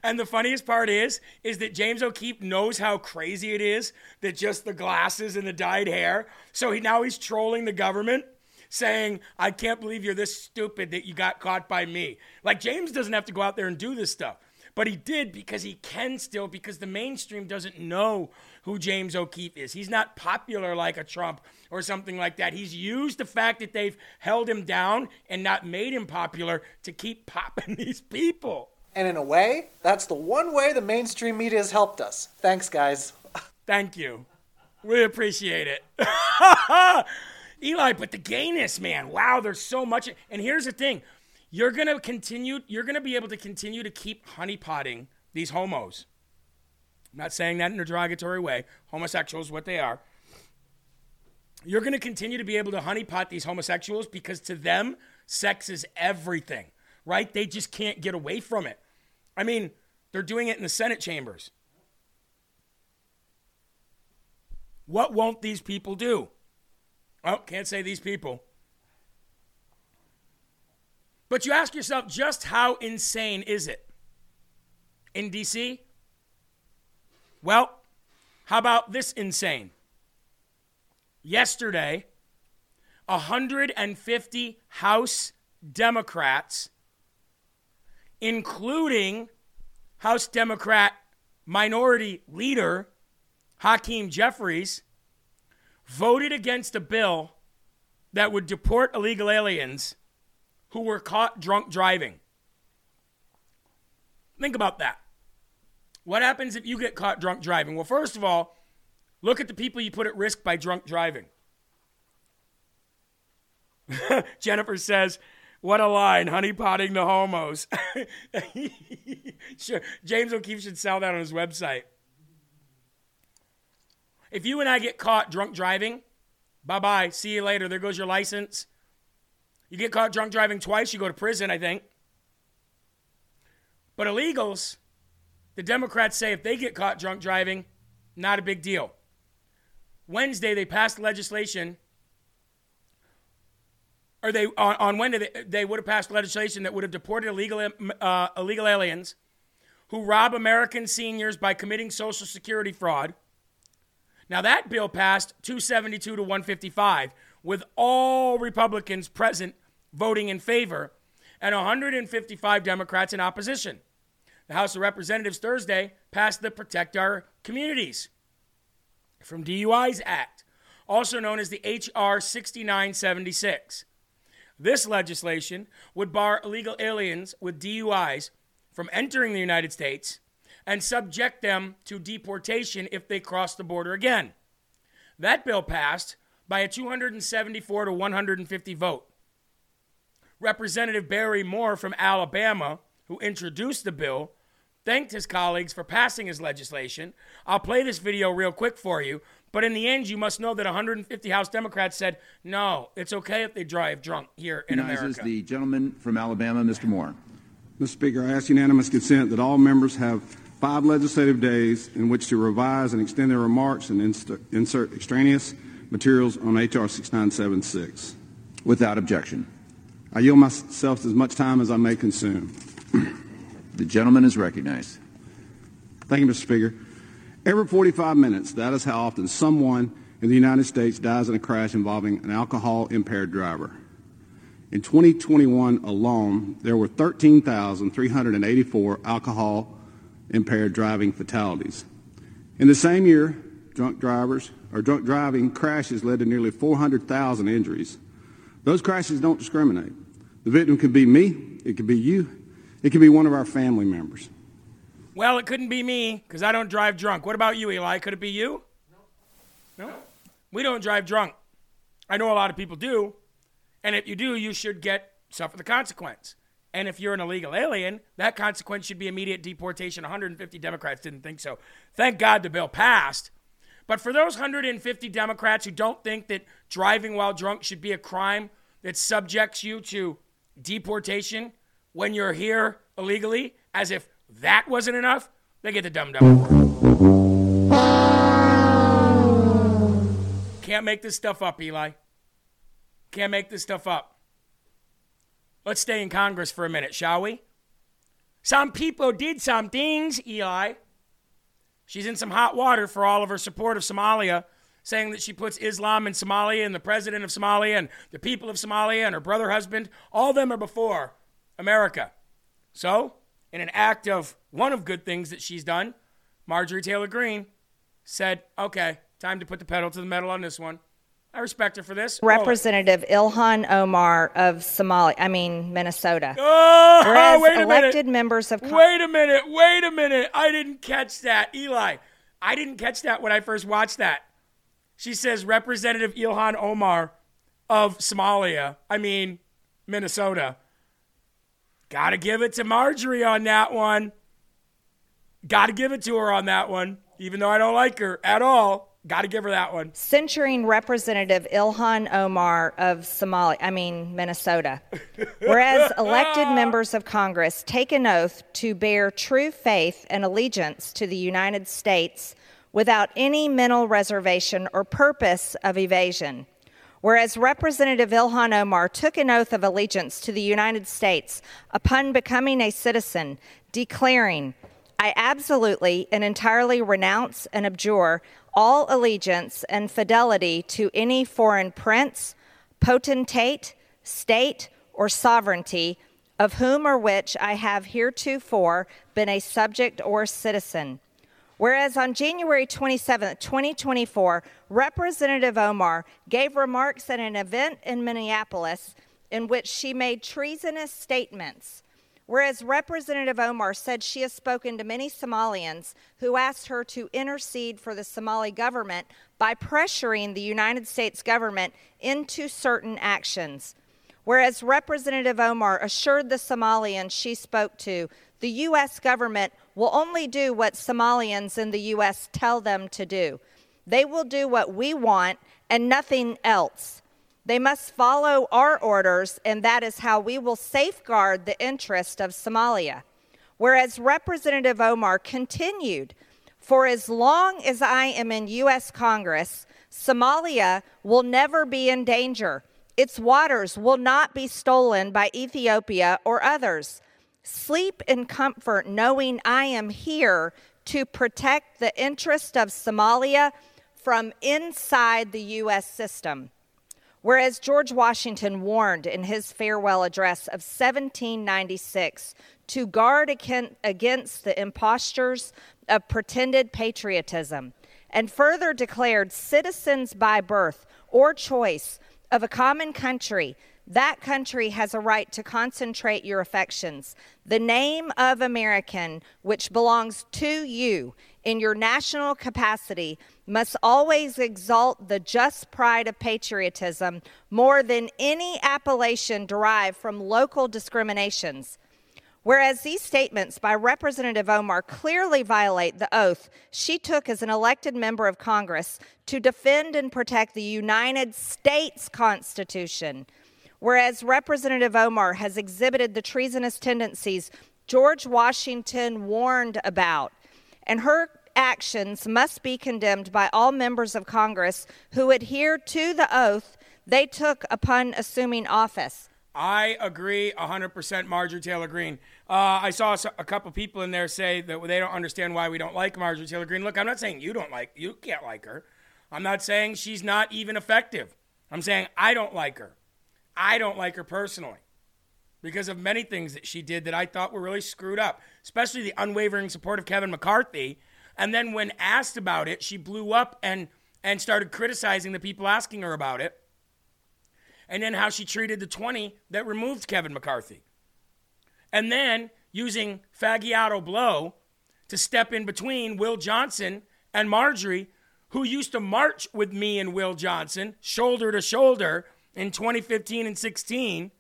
And the funniest part is, is that James O'Keefe knows how crazy it is that just the glasses and the dyed hair. So he now he's trolling the government, saying, "I can't believe you're this stupid that you got caught by me." Like James doesn't have to go out there and do this stuff, but he did because he can still because the mainstream doesn't know who James O'Keefe is. He's not popular like a Trump or something like that. He's used the fact that they've held him down and not made him popular to keep popping these people. And in a way, that's the one way the mainstream media has helped us. Thanks, guys. Thank you. We appreciate it. Eli, but the gayness, man. Wow, there's so much. And here's the thing you're to continue, you're to be able to continue to keep honeypotting these homos. I'm not saying that in a derogatory way. Homosexuals, what they are. You're to continue to be able to honeypot these homosexuals because to them, sex is everything, right? They just can't get away from it. I mean, they're doing it in the Senate chambers. What won't these people do? Oh, can't say these people. But you ask yourself, just how insane is it? In DC? Well, how about this insane? Yesterday, 150 House Democrats, including House Democrat Minority Leader Hakeem Jeffries, voted against a bill that would deport illegal aliens who were caught drunk driving. Think about that. What happens if you get caught drunk driving? Well, first of all, look at the people you put at risk by drunk driving. Jennifer says, What a line, honeypotting the homos. sure, James O'Keefe should sell that on his website. If you and I get caught drunk driving, bye bye, see you later. There goes your license. You get caught drunk driving twice, you go to prison, I think. But illegals, the Democrats say if they get caught drunk driving, not a big deal. Wednesday, they passed legislation, or they on, on Wednesday they, they would have passed legislation that would have deported illegal uh, illegal aliens who rob American seniors by committing Social Security fraud. Now that bill passed 272 to 155, with all Republicans present voting in favor and 155 Democrats in opposition. The House of Representatives Thursday passed the Protect Our Communities from DUIs Act, also known as the H.R. 6976. This legislation would bar illegal aliens with DUIs from entering the United States and subject them to deportation if they cross the border again. That bill passed by a 274 to 150 vote. Representative Barry Moore from Alabama, who introduced the bill, thanked his colleagues for passing his legislation. I'll play this video real quick for you, but in the end, you must know that 150 House Democrats said, no, it's okay if they drive drunk here in Recognizes America. the gentleman from Alabama, Mr. Moore. Mr. Speaker, I ask unanimous consent that all members have five legislative days in which to revise and extend their remarks and insert extraneous materials on H.R. 6976. Without objection. I yield myself as much time as I may consume. The gentleman is recognized. Thank you, Mr. Speaker. Every 45 minutes, that is how often someone in the United States dies in a crash involving an alcohol impaired driver. In 2021 alone, there were 13,384 alcohol impaired driving fatalities. In the same year, drunk drivers or drunk driving crashes led to nearly 400,000 injuries. Those crashes don't discriminate. The victim could be me, it could be you, it could be one of our family members. Well, it couldn't be me because I don't drive drunk. What about you, Eli? Could it be you? No. No? We don't drive drunk. I know a lot of people do. And if you do, you should get suffer the consequence. And if you're an illegal alien, that consequence should be immediate deportation. 150 Democrats didn't think so. Thank God the bill passed. But for those 150 Democrats who don't think that driving while drunk should be a crime that subjects you to deportation when you're here illegally, as if that wasn't enough, they get the dumb dumb. Can't make this stuff up, Eli. Can't make this stuff up. Let's stay in Congress for a minute, shall we? Some people did some things, Eli. She's in some hot water for all of her support of Somalia, saying that she puts Islam in Somalia and the president of Somalia and the people of Somalia and her brother husband. All of them are before America. So, in an act of one of good things that she's done, Marjorie Taylor Greene said, okay, time to put the pedal to the metal on this one. I respect her for this. Oh. Representative Ilhan Omar of Somalia, I mean Minnesota. Oh, Whereas wait a elected minute. members of Con- Wait a minute. Wait a minute. I didn't catch that. Eli, I didn't catch that when I first watched that. She says Representative Ilhan Omar of Somalia, I mean Minnesota. Got to give it to Marjorie on that one. Got to give it to her on that one, even though I don't like her at all. Got to give her that one. censuring Representative Ilhan Omar of Somalia, I mean Minnesota. Whereas elected members of Congress take an oath to bear true faith and allegiance to the United States without any mental reservation or purpose of evasion. Whereas Representative Ilhan Omar took an oath of allegiance to the United States upon becoming a citizen, declaring, I absolutely and entirely renounce and abjure all allegiance and fidelity to any foreign prince, potentate, state, or sovereignty of whom or which I have heretofore been a subject or citizen. Whereas on January 27, 2024, Representative Omar gave remarks at an event in Minneapolis in which she made treasonous statements. Whereas Representative Omar said she has spoken to many Somalians who asked her to intercede for the Somali government by pressuring the United States government into certain actions. Whereas Representative Omar assured the Somalians she spoke to the U.S. government will only do what Somalians in the U.S. tell them to do. They will do what we want and nothing else. They must follow our orders, and that is how we will safeguard the interest of Somalia. Whereas Representative Omar continued, For as long as I am in U.S. Congress, Somalia will never be in danger. Its waters will not be stolen by Ethiopia or others. Sleep in comfort knowing I am here to protect the interest of Somalia from inside the U.S. system. Whereas George Washington warned in his farewell address of 1796 to guard against the impostures of pretended patriotism, and further declared citizens by birth or choice of a common country, that country has a right to concentrate your affections. The name of American, which belongs to you in your national capacity, must always exalt the just pride of patriotism more than any appellation derived from local discriminations. Whereas these statements by Representative Omar clearly violate the oath she took as an elected member of Congress to defend and protect the United States Constitution. Whereas Representative Omar has exhibited the treasonous tendencies George Washington warned about, and her actions must be condemned by all members of Congress who adhere to the oath they took upon assuming office. I agree 100%, Marjorie Taylor Greene. Uh, I saw a couple people in there say that they don't understand why we don't like Marjorie Taylor Greene. Look, I'm not saying you don't like, you can't like her. I'm not saying she's not even effective. I'm saying I don't like her. I don't like her personally because of many things that she did that I thought were really screwed up, especially the unwavering support of Kevin McCarthy. And then when asked about it, she blew up and and started criticizing the people asking her about it. And then how she treated the 20 that removed Kevin McCarthy. And then using Fagiato Blow to step in between Will Johnson and Marjorie, who used to march with me and Will Johnson, shoulder to shoulder, in 2015 and 16,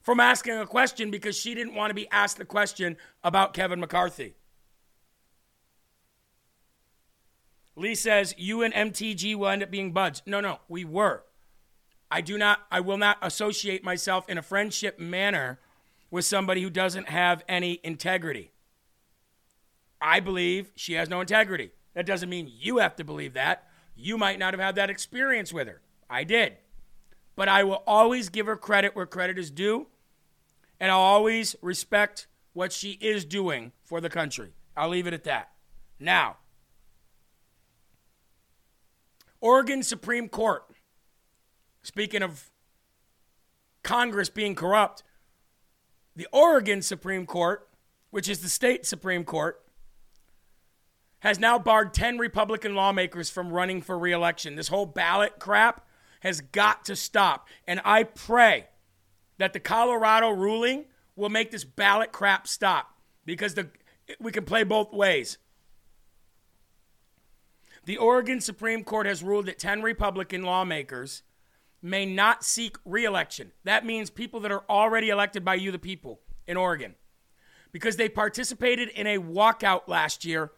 from asking a question because she didn't want to be asked the question about Kevin McCarthy. Lee says, You and MTG will end up being buds. No, no, we were. I do not, I will not associate myself in a friendship manner with somebody who doesn't have any integrity. I believe she has no integrity. That doesn't mean you have to believe that. You might not have had that experience with her. I did. But I will always give her credit where credit is due, and I'll always respect what she is doing for the country. I'll leave it at that. Now, Oregon Supreme Court. Speaking of Congress being corrupt, the Oregon Supreme Court, which is the state Supreme Court, has now barred 10 Republican lawmakers from running for reelection. This whole ballot crap has got to stop. And I pray that the Colorado ruling will make this ballot crap stop because the, we can play both ways. The Oregon Supreme Court has ruled that 10 Republican lawmakers may not seek reelection. That means people that are already elected by you, the people, in Oregon, because they participated in a walkout last year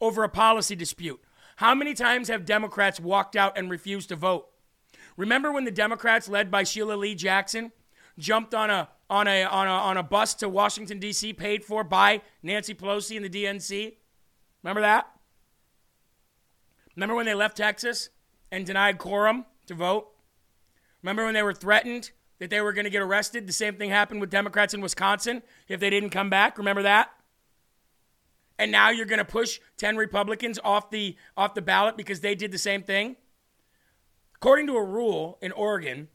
over a policy dispute. How many times have Democrats walked out and refused to vote? Remember when the Democrats, led by Sheila Lee Jackson, jumped on a on a on a on a bus to Washington D.C. paid for by Nancy Pelosi and the DNC? Remember that? Remember when they left Texas and denied quorum to vote? Remember when they were threatened that they were going to get arrested? The same thing happened with Democrats in Wisconsin if they didn't come back. Remember that? And now you're going to push 10 Republicans off the off the ballot because they did the same thing? According to a rule in Oregon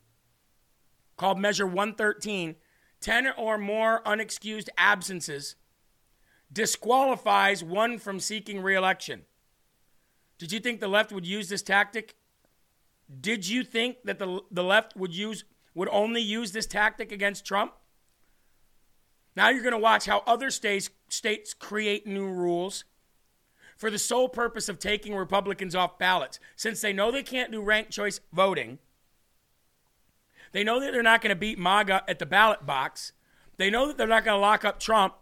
called Measure 113, 10 or more unexcused absences disqualifies one from seeking reelection. Did you think the left would use this tactic? Did you think that the, the left would use would only use this tactic against Trump? Now you're going to watch how other states states create new rules for the sole purpose of taking Republicans off ballots. Since they know they can't do ranked choice voting, they know that they're not going to beat MAGA at the ballot box. They know that they're not going to lock up Trump,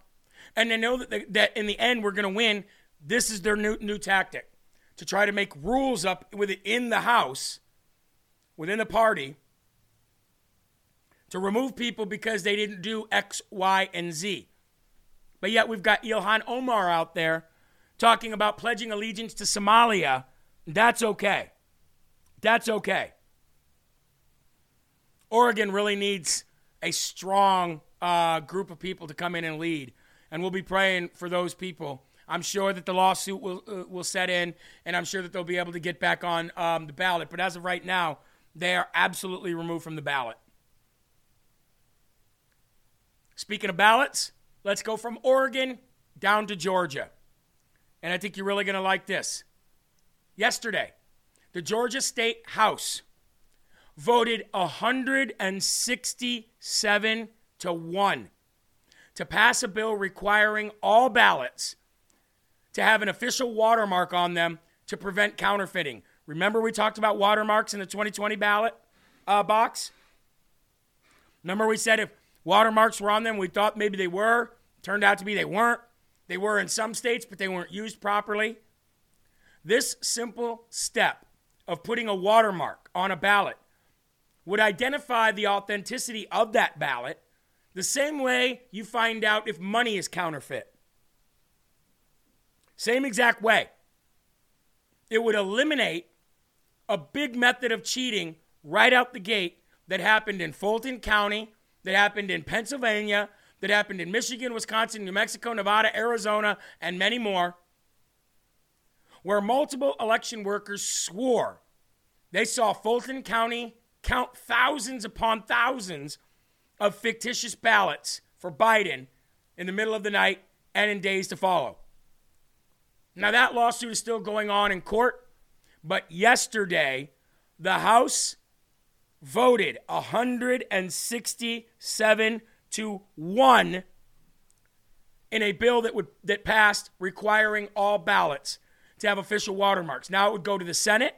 and they know that they, that in the end we're going to win. This is their new new tactic to try to make rules up within the House, within the party, to remove people because they didn't do X, Y, and Z. But yet we've got Ilhan Omar out there talking about pledging allegiance to Somalia. That's okay. That's okay. Oregon really needs a strong uh, group of people to come in and lead. And we'll be praying for those people. I'm sure that the lawsuit will uh, will set in, and I'm sure that they'll be able to get back on um, the ballot. But as of right now, they are absolutely removed from the ballot. Speaking of ballots, let's go from Oregon down to Georgia. And I think you're really going to like this. Yesterday, the Georgia State House voted 167 to 1 to pass a bill requiring all ballots to have an official watermark on them to prevent counterfeiting. Remember, we talked about watermarks in the 2020 ballot uh, box? Remember, we said if watermarks were on them, we thought maybe they were. Turned out to be they weren't. They were in some states, but they weren't used properly. This simple step of putting a watermark on a ballot would identify the authenticity of that ballot the same way you find out if money is counterfeit. Same exact way. It would eliminate a big method of cheating right out the gate that happened in Fulton County, that happened in Pennsylvania, that happened in Michigan, Wisconsin, New Mexico, Nevada, Arizona, and many more, where multiple election workers swore they saw Fulton County count thousands upon thousands of fictitious ballots for Biden in the middle of the night and in days to follow. Now, that lawsuit is still going on in court, but yesterday, the House voted 167 to 1 in a bill that would that passed requiring all ballots to have official watermarks. Now it would go to the Senate.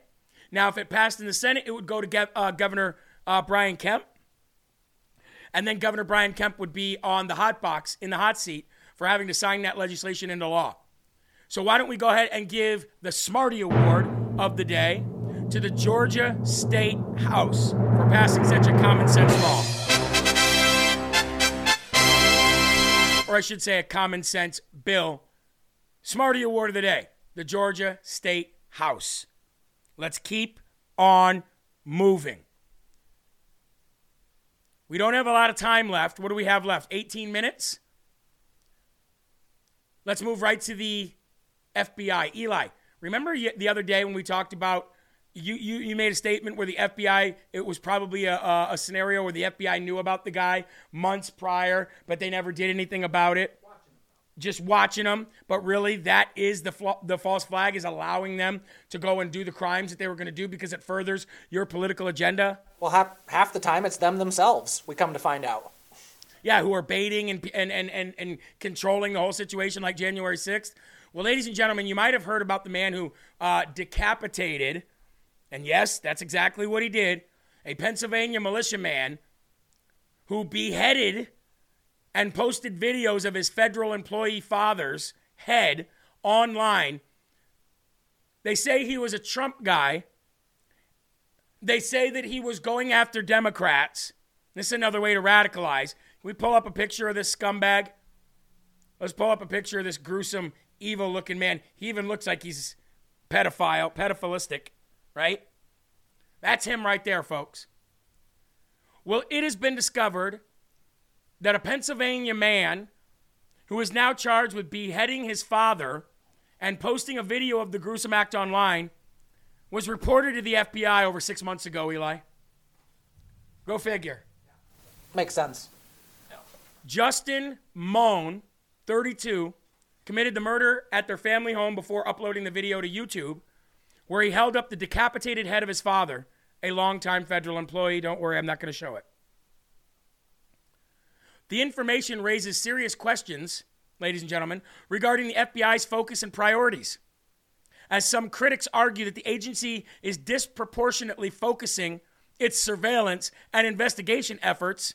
Now, if it passed in the Senate, it would go to uh, Governor uh, Brian Kemp. And then Governor Brian Kemp would be on the hot box, in the hot seat, for having to sign that legislation into law. So why don't we go ahead and give the Smarty Award of the day to the Georgia State House for passing such a common sense law. Or I should say a common sense bill. Smarty Award of the day, the Georgia State House. Let's keep on moving. We don't have a lot of time left. What do we have left? 18 minutes? Let's move right to the FBI. Eli, remember the other day when we talked about you, you, you made a statement where the FBI, it was probably a, a, a scenario where the FBI knew about the guy months prior, but they never did anything about it. Just watching them, but really, that is the fl- the false flag is allowing them to go and do the crimes that they were going to do because it furthers your political agenda. Well, half, half the time it's them themselves, we come to find out. Yeah, who are baiting and, and, and, and, and controlling the whole situation like January 6th. Well, ladies and gentlemen, you might have heard about the man who uh, decapitated, and yes, that's exactly what he did, a Pennsylvania militiaman who beheaded and posted videos of his federal employee father's head online. They say he was a Trump guy. They say that he was going after Democrats. This is another way to radicalize. Can we pull up a picture of this scumbag? Let's pull up a picture of this gruesome, evil looking man. He even looks like he's pedophile, pedophilistic, right? That's him right there, folks. Well, it has been discovered that a Pennsylvania man who is now charged with beheading his father and posting a video of the gruesome act online was reported to the FBI over six months ago, Eli. Go figure. Makes sense. Justin Mohn, 32, committed the murder at their family home before uploading the video to YouTube, where he held up the decapitated head of his father, a longtime federal employee. Don't worry, I'm not going to show it. The information raises serious questions, ladies and gentlemen, regarding the FBI's focus and priorities. As some critics argue that the agency is disproportionately focusing its surveillance and investigation efforts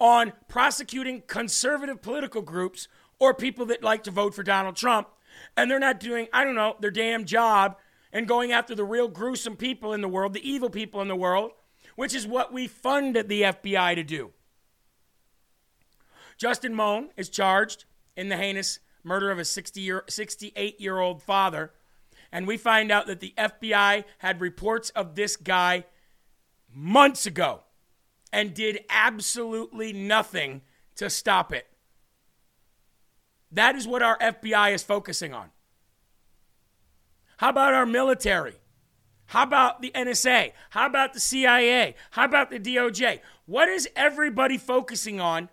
on prosecuting conservative political groups or people that like to vote for Donald Trump, and they're not doing, I don't know, their damn job and going after the real gruesome people in the world, the evil people in the world, which is what we funded the FBI to do. Justin Mohn is charged in the heinous murder of a 60 year, 68 year old father. And we find out that the FBI had reports of this guy months ago and did absolutely nothing to stop it. That is what our FBI is focusing on. How about our military? How about the NSA? How about the CIA? How about the DOJ? What is everybody focusing on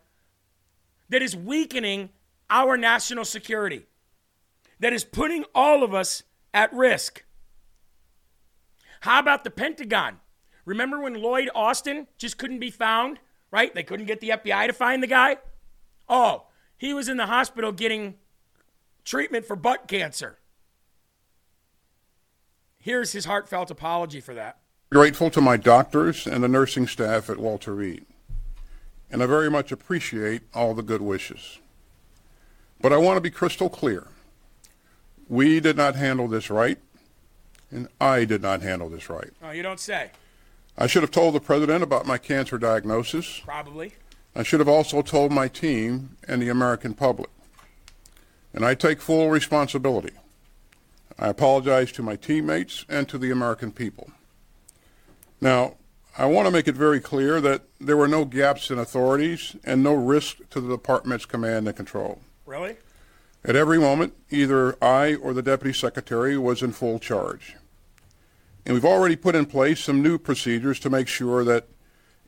that is weakening our national security? That is putting all of us at risk? How about the Pentagon? Remember when Lloyd Austin just couldn't be found, right? They couldn't get the FBI to find the guy? Oh, he was in the hospital getting treatment for butt cancer. Here's his heartfelt apology for that. Grateful to my doctors and the nursing staff at Walter Reed, and I very much appreciate all the good wishes. But I want to be crystal clear. We did not handle this right, and I did not handle this right. Oh, you don't say. I should have told the president about my cancer diagnosis. Probably. I should have also told my team and the American public. And I take full responsibility. I apologize to my teammates and to the American people. Now, I want to make it very clear that there were no gaps in authorities and no risk to the department's command and control. Really? At every moment, either I or the deputy secretary was in full charge. And we've already put in place some new procedures to make sure that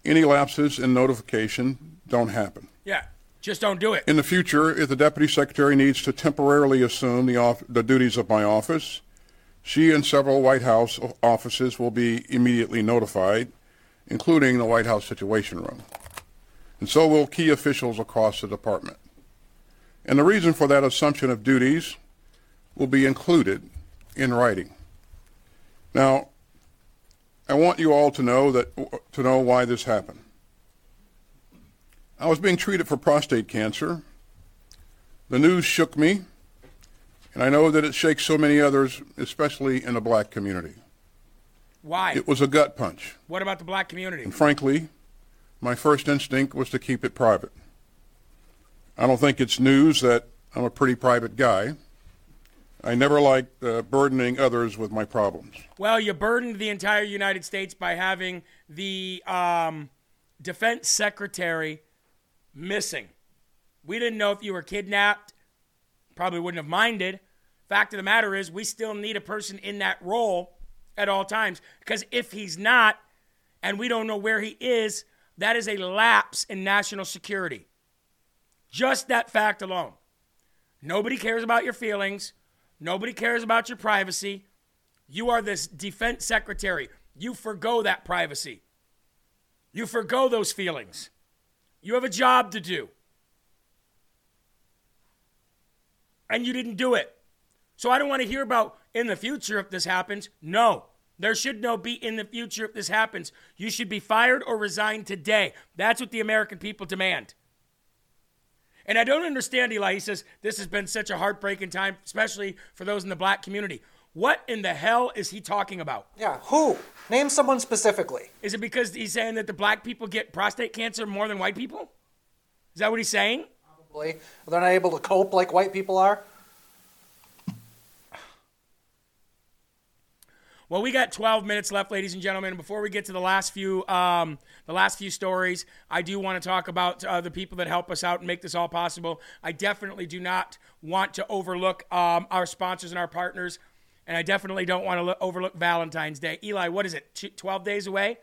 any lapses in notification don't happen. Yeah. Just don't do it. In the future, if the deputy secretary needs to temporarily assume the, off- the duties of my office, she and several White House offices will be immediately notified, including the White House Situation Room. And so will key officials across the department. And the reason for that assumption of duties will be included in writing. Now, I want you all to know that to know why this happened. I was being treated for prostate cancer. The news shook me, and I know that it shakes so many others, especially in the black community. Why? It was a gut punch. What about the black community? And frankly, my first instinct was to keep it private. I don't think it's news that I'm a pretty private guy. I never liked uh, burdening others with my problems. Well, you burdened the entire United States by having the um, defense secretary missing. We didn't know if you were kidnapped. Probably wouldn't have minded. Fact of the matter is, we still need a person in that role at all times. Because if he's not, and we don't know where he is, that is a lapse in national security. Just that fact alone. Nobody cares about your feelings. Nobody cares about your privacy. You are this defense secretary. You forgo that privacy. You forgo those feelings. You have a job to do. And you didn't do it. So I don't want to hear about in the future if this happens. No. There should no be in the future if this happens. You should be fired or resigned today. That's what the American people demand. And I don't understand, Eli. He says this has been such a heartbreaking time, especially for those in the black community. What in the hell is he talking about? Yeah, who? Name someone specifically. Is it because he's saying that the black people get prostate cancer more than white people? Is that what he's saying? Probably. They're not able to cope like white people are. Well, we got 12 minutes left, ladies and gentlemen. Before we get to the last few, um, the last few stories, I do want to talk about uh, the people that help us out and make this all possible. I definitely do not want to overlook um, our sponsors and our partners, and I definitely don't want to lo- overlook Valentine's Day. Eli, what is it? Tw- 12 days away.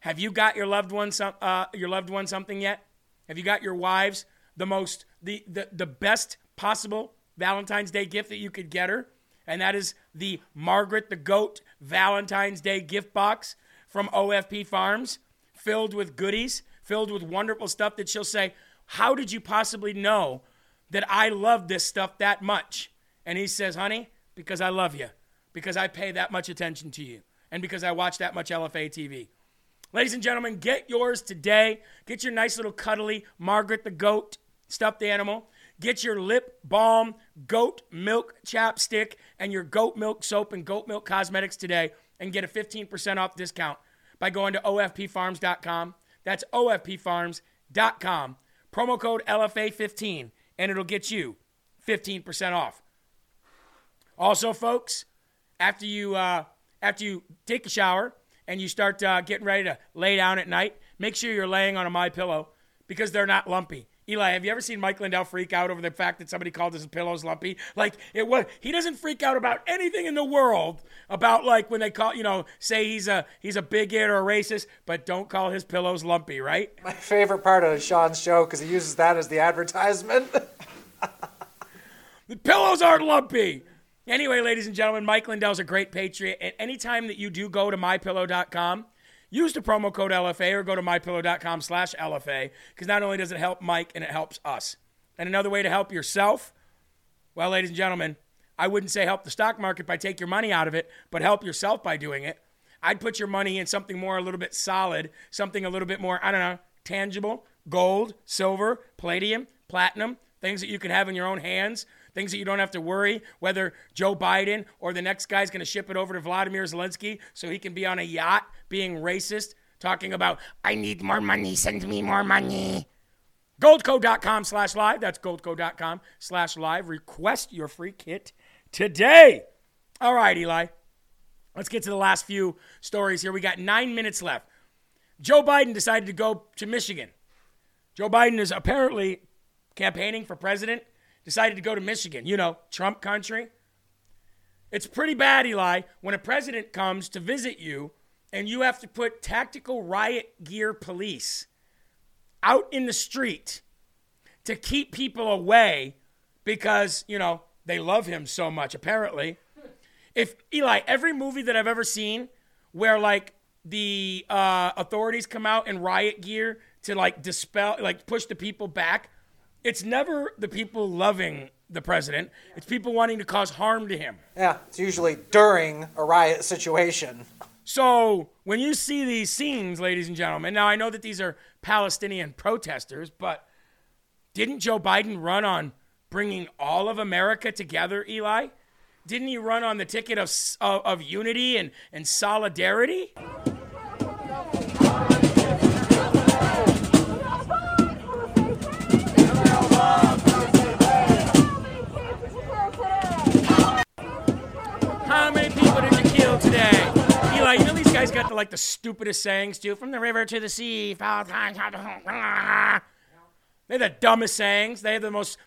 Have you got your loved one some, uh, your loved one something yet? Have you got your wives the most the, the the best possible Valentine's Day gift that you could get her? and that is the Margaret the Goat Valentine's Day gift box from OFP Farms, filled with goodies, filled with wonderful stuff that she'll say, How did you possibly know that I love this stuff that much? And he says, Honey, because I love you, because I pay that much attention to you, and because I watch that much LFA TV. Ladies and gentlemen, get yours today. Get your nice little cuddly Margaret the Goat stuffed animal. Get your lip balm, goat milk chapstick, and your goat milk soap and goat milk cosmetics today and get a 15% off discount by going to OFPfarms.com. That's OFPfarms.com. Promo code LFA15, and it'll get you 15% off. Also, folks, after you uh, after you take a shower and you start uh, getting ready to lay down at night, make sure you're laying on a my pillow because they're not lumpy. Eli, have you ever seen Mike Lindell freak out over the fact that somebody called his pillows lumpy? Like it was he doesn't freak out about anything in the world about like when they call you know say he's a he's a bigot or a racist, but don't call his pillows lumpy, right? My favorite part of Sean's show because he uses that as the advertisement. the pillows aren't lumpy. Anyway, ladies and gentlemen, Mike Lindell's a great patriot, and anytime that you do go to mypillow.com use the promo code LFA or go to mypillow.com slash LFA because not only does it help Mike and it helps us. And another way to help yourself, well, ladies and gentlemen, I wouldn't say help the stock market by take your money out of it, but help yourself by doing it. I'd put your money in something more a little bit solid, something a little bit more, I don't know, tangible, gold, silver, palladium, platinum, things that you can have in your own hands, things that you don't have to worry whether Joe Biden or the next guy's going to ship it over to Vladimir Zelensky so he can be on a yacht being racist, talking about, I need more money, send me more money. Goldco.com slash live. That's goldco.com slash live. Request your free kit today. All right, Eli. Let's get to the last few stories here. We got nine minutes left. Joe Biden decided to go to Michigan. Joe Biden is apparently campaigning for president, decided to go to Michigan. You know, Trump country. It's pretty bad, Eli, when a president comes to visit you and you have to put tactical riot gear police out in the street to keep people away because, you know, they love him so much, apparently. If, Eli, every movie that I've ever seen where, like, the uh, authorities come out in riot gear to, like, dispel, like, push the people back, it's never the people loving the president. It's people wanting to cause harm to him. Yeah, it's usually during a riot situation. So when you see these scenes, ladies and gentlemen, now I know that these are Palestinian protesters, but didn't Joe Biden run on bringing all of America together, Eli? Didn't he run on the ticket of, of, of unity and, and solidarity? Like the stupidest sayings too. From the river to the sea, they're the dumbest sayings. They have the most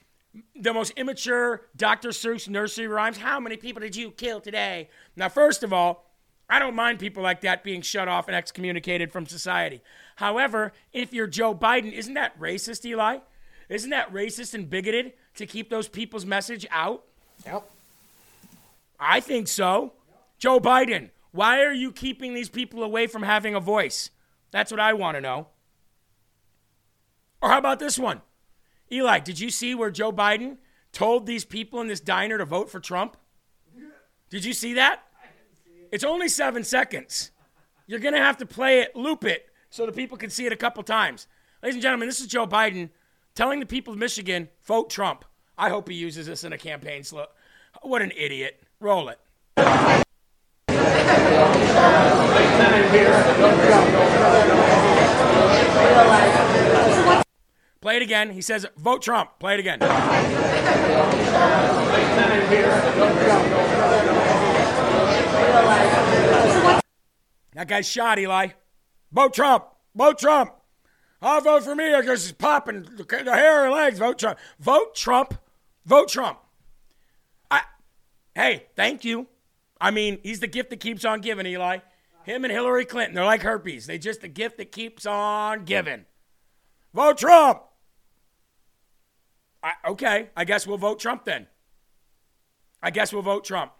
the most immature Dr. Seuss nursery rhymes. How many people did you kill today? Now, first of all, I don't mind people like that being shut off and excommunicated from society. However, if you're Joe Biden, isn't that racist, Eli? Isn't that racist and bigoted to keep those people's message out? Yep. I think so. Joe Biden, why are you keeping these people away from having a voice? That's what I want to know. Or how about this one? Eli, did you see where Joe Biden told these people in this diner to vote for Trump? Did you see that? It's only seven seconds. You're going to have to play it, loop it, so the people can see it a couple times. Ladies and gentlemen, this is Joe Biden telling the people of Michigan, vote Trump. I hope he uses this in a campaign slow. What an idiot. Roll it. Play it again. He says, vote Trump. Play it again. That guy's shot, Eli. Vote Trump. Vote Trump. I'll vote for me because he's popping the hair and legs. Vote Trump. Vote Trump. Vote Trump. I, hey, thank you. I mean, he's the gift that keeps on giving, Eli. Him and Hillary Clinton, they're like herpes. They just the gift that keeps on giving. Vote Trump. I, okay, I guess we'll vote Trump then. I guess we'll vote Trump.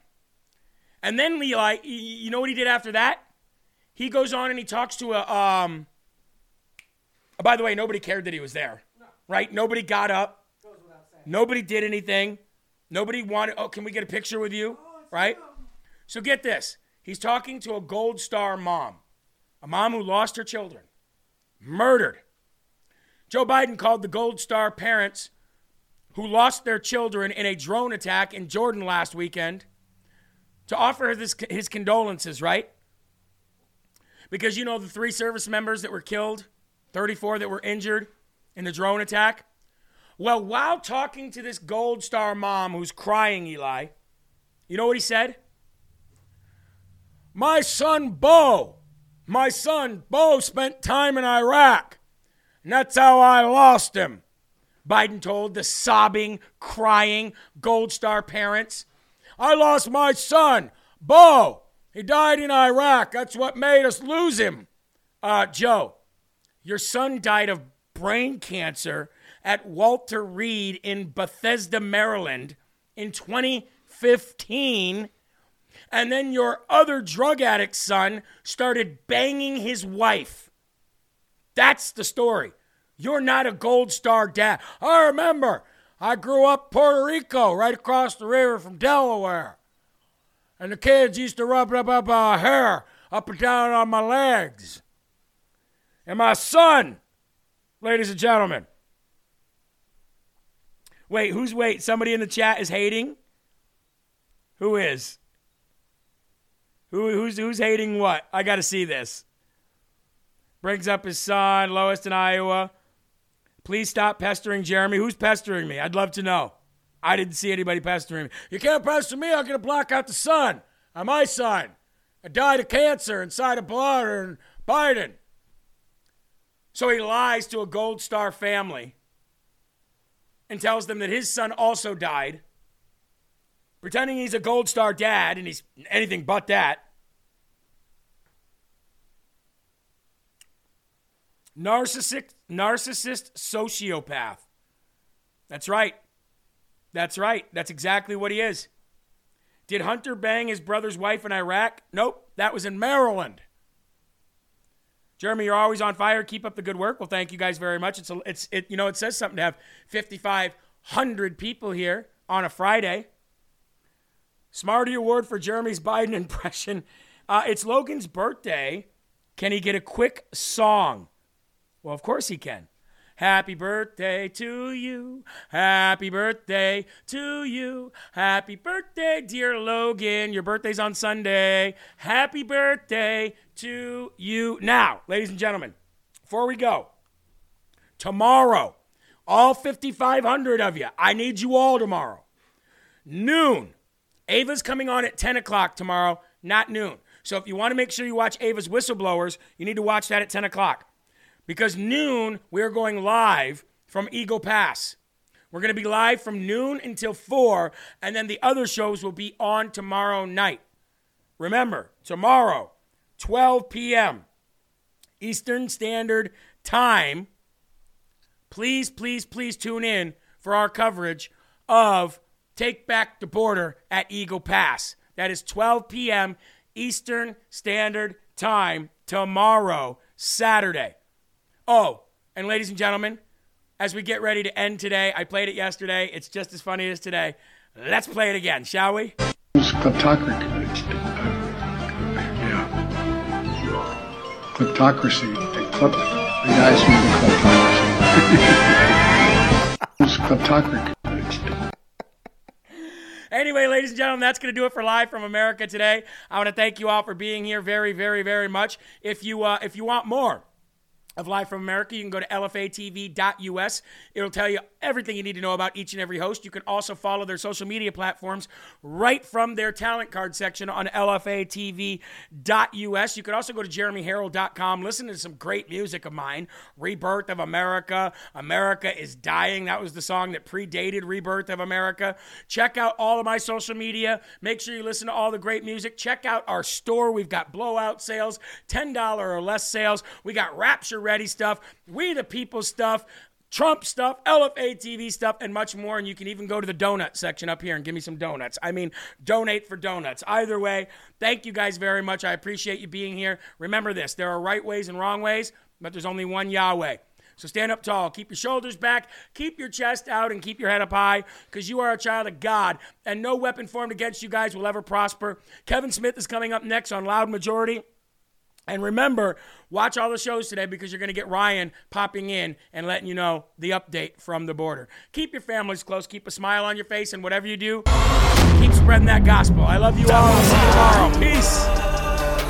And then Eli, you know what he did after that? He goes on and he talks to a. Um, oh, by the way, nobody cared that he was there, right? Nobody got up. Nobody did anything. Nobody wanted. Oh, can we get a picture with you? Right. So get this. He's talking to a Gold Star mom, a mom who lost her children, murdered. Joe Biden called the Gold Star parents who lost their children in a drone attack in Jordan last weekend to offer his, his condolences, right? Because you know the three service members that were killed, 34 that were injured in the drone attack? Well, while talking to this Gold Star mom who's crying, Eli, you know what he said? My son Beau, my son Beau spent time in Iraq, and that's how I lost him. Biden told the sobbing, crying Gold Star parents. I lost my son, Beau. He died in Iraq. That's what made us lose him. Uh, Joe, your son died of brain cancer at Walter Reed in Bethesda, Maryland in 2015. And then your other drug addict son started banging his wife. That's the story. You're not a gold star dad. I remember I grew up Puerto Rico, right across the river from Delaware. And the kids used to rub up, up uh, hair up and down on my legs. And my son, ladies and gentlemen. Wait, who's wait? Somebody in the chat is hating? Who is? Who, who's, who's hating what? I got to see this. Brings up his son, lowest in Iowa. Please stop pestering Jeremy. Who's pestering me? I'd love to know. I didn't see anybody pestering me. You can't pester me. I'm going to block out the sun. I'm uh, my son. I died of cancer inside of blood and Biden. So he lies to a Gold Star family and tells them that his son also died, pretending he's a Gold Star dad and he's anything but that. Narcissist, narcissist sociopath. That's right. That's right. That's exactly what he is. Did Hunter bang his brother's wife in Iraq? Nope. That was in Maryland. Jeremy, you're always on fire. Keep up the good work. Well, thank you guys very much. It's, a, it's it, you know, it says something to have 5,500 people here on a Friday. Smarty Award for Jeremy's Biden impression. Uh, it's Logan's birthday. Can he get a quick song? Well, of course he can. Happy birthday to you. Happy birthday to you. Happy birthday, dear Logan. Your birthday's on Sunday. Happy birthday to you. Now, ladies and gentlemen, before we go, tomorrow, all 5,500 of you, I need you all tomorrow. Noon. Ava's coming on at 10 o'clock tomorrow, not noon. So if you want to make sure you watch Ava's Whistleblowers, you need to watch that at 10 o'clock. Because noon, we're going live from Eagle Pass. We're going to be live from noon until 4, and then the other shows will be on tomorrow night. Remember, tomorrow, 12 p.m. Eastern Standard Time. Please, please, please tune in for our coverage of Take Back the Border at Eagle Pass. That is 12 p.m. Eastern Standard Time tomorrow, Saturday. Oh, and ladies and gentlemen, as we get ready to end today, I played it yesterday. It's just as funny as today. Let's play it again, shall we? Kleptocracy. Yeah. Kleptocracy. The guys from the kleptocracy. kleptocracy. Anyway, ladies and gentlemen, that's going to do it for Live from America today. I want to thank you all for being here very, very, very much. If you uh, if you want more of Live from America, you can go to lfatv.us. It'll tell you everything you need to know about each and every host. You can also follow their social media platforms right from their talent card section on lfatv.us. You can also go to jeremyherrell.com, listen to some great music of mine Rebirth of America, America is Dying. That was the song that predated Rebirth of America. Check out all of my social media. Make sure you listen to all the great music. Check out our store. We've got blowout sales, $10 or less sales. We got Rapture Ready stuff, We the People stuff. Trump stuff, LFA TV stuff, and much more. And you can even go to the donut section up here and give me some donuts. I mean, donate for donuts. Either way, thank you guys very much. I appreciate you being here. Remember this there are right ways and wrong ways, but there's only one Yahweh. So stand up tall, keep your shoulders back, keep your chest out, and keep your head up high because you are a child of God, and no weapon formed against you guys will ever prosper. Kevin Smith is coming up next on Loud Majority. And remember, watch all the shows today because you're going to get Ryan popping in and letting you know the update from the border. Keep your families close, keep a smile on your face, and whatever you do, keep spreading that gospel. I love you all. See you tomorrow. Peace.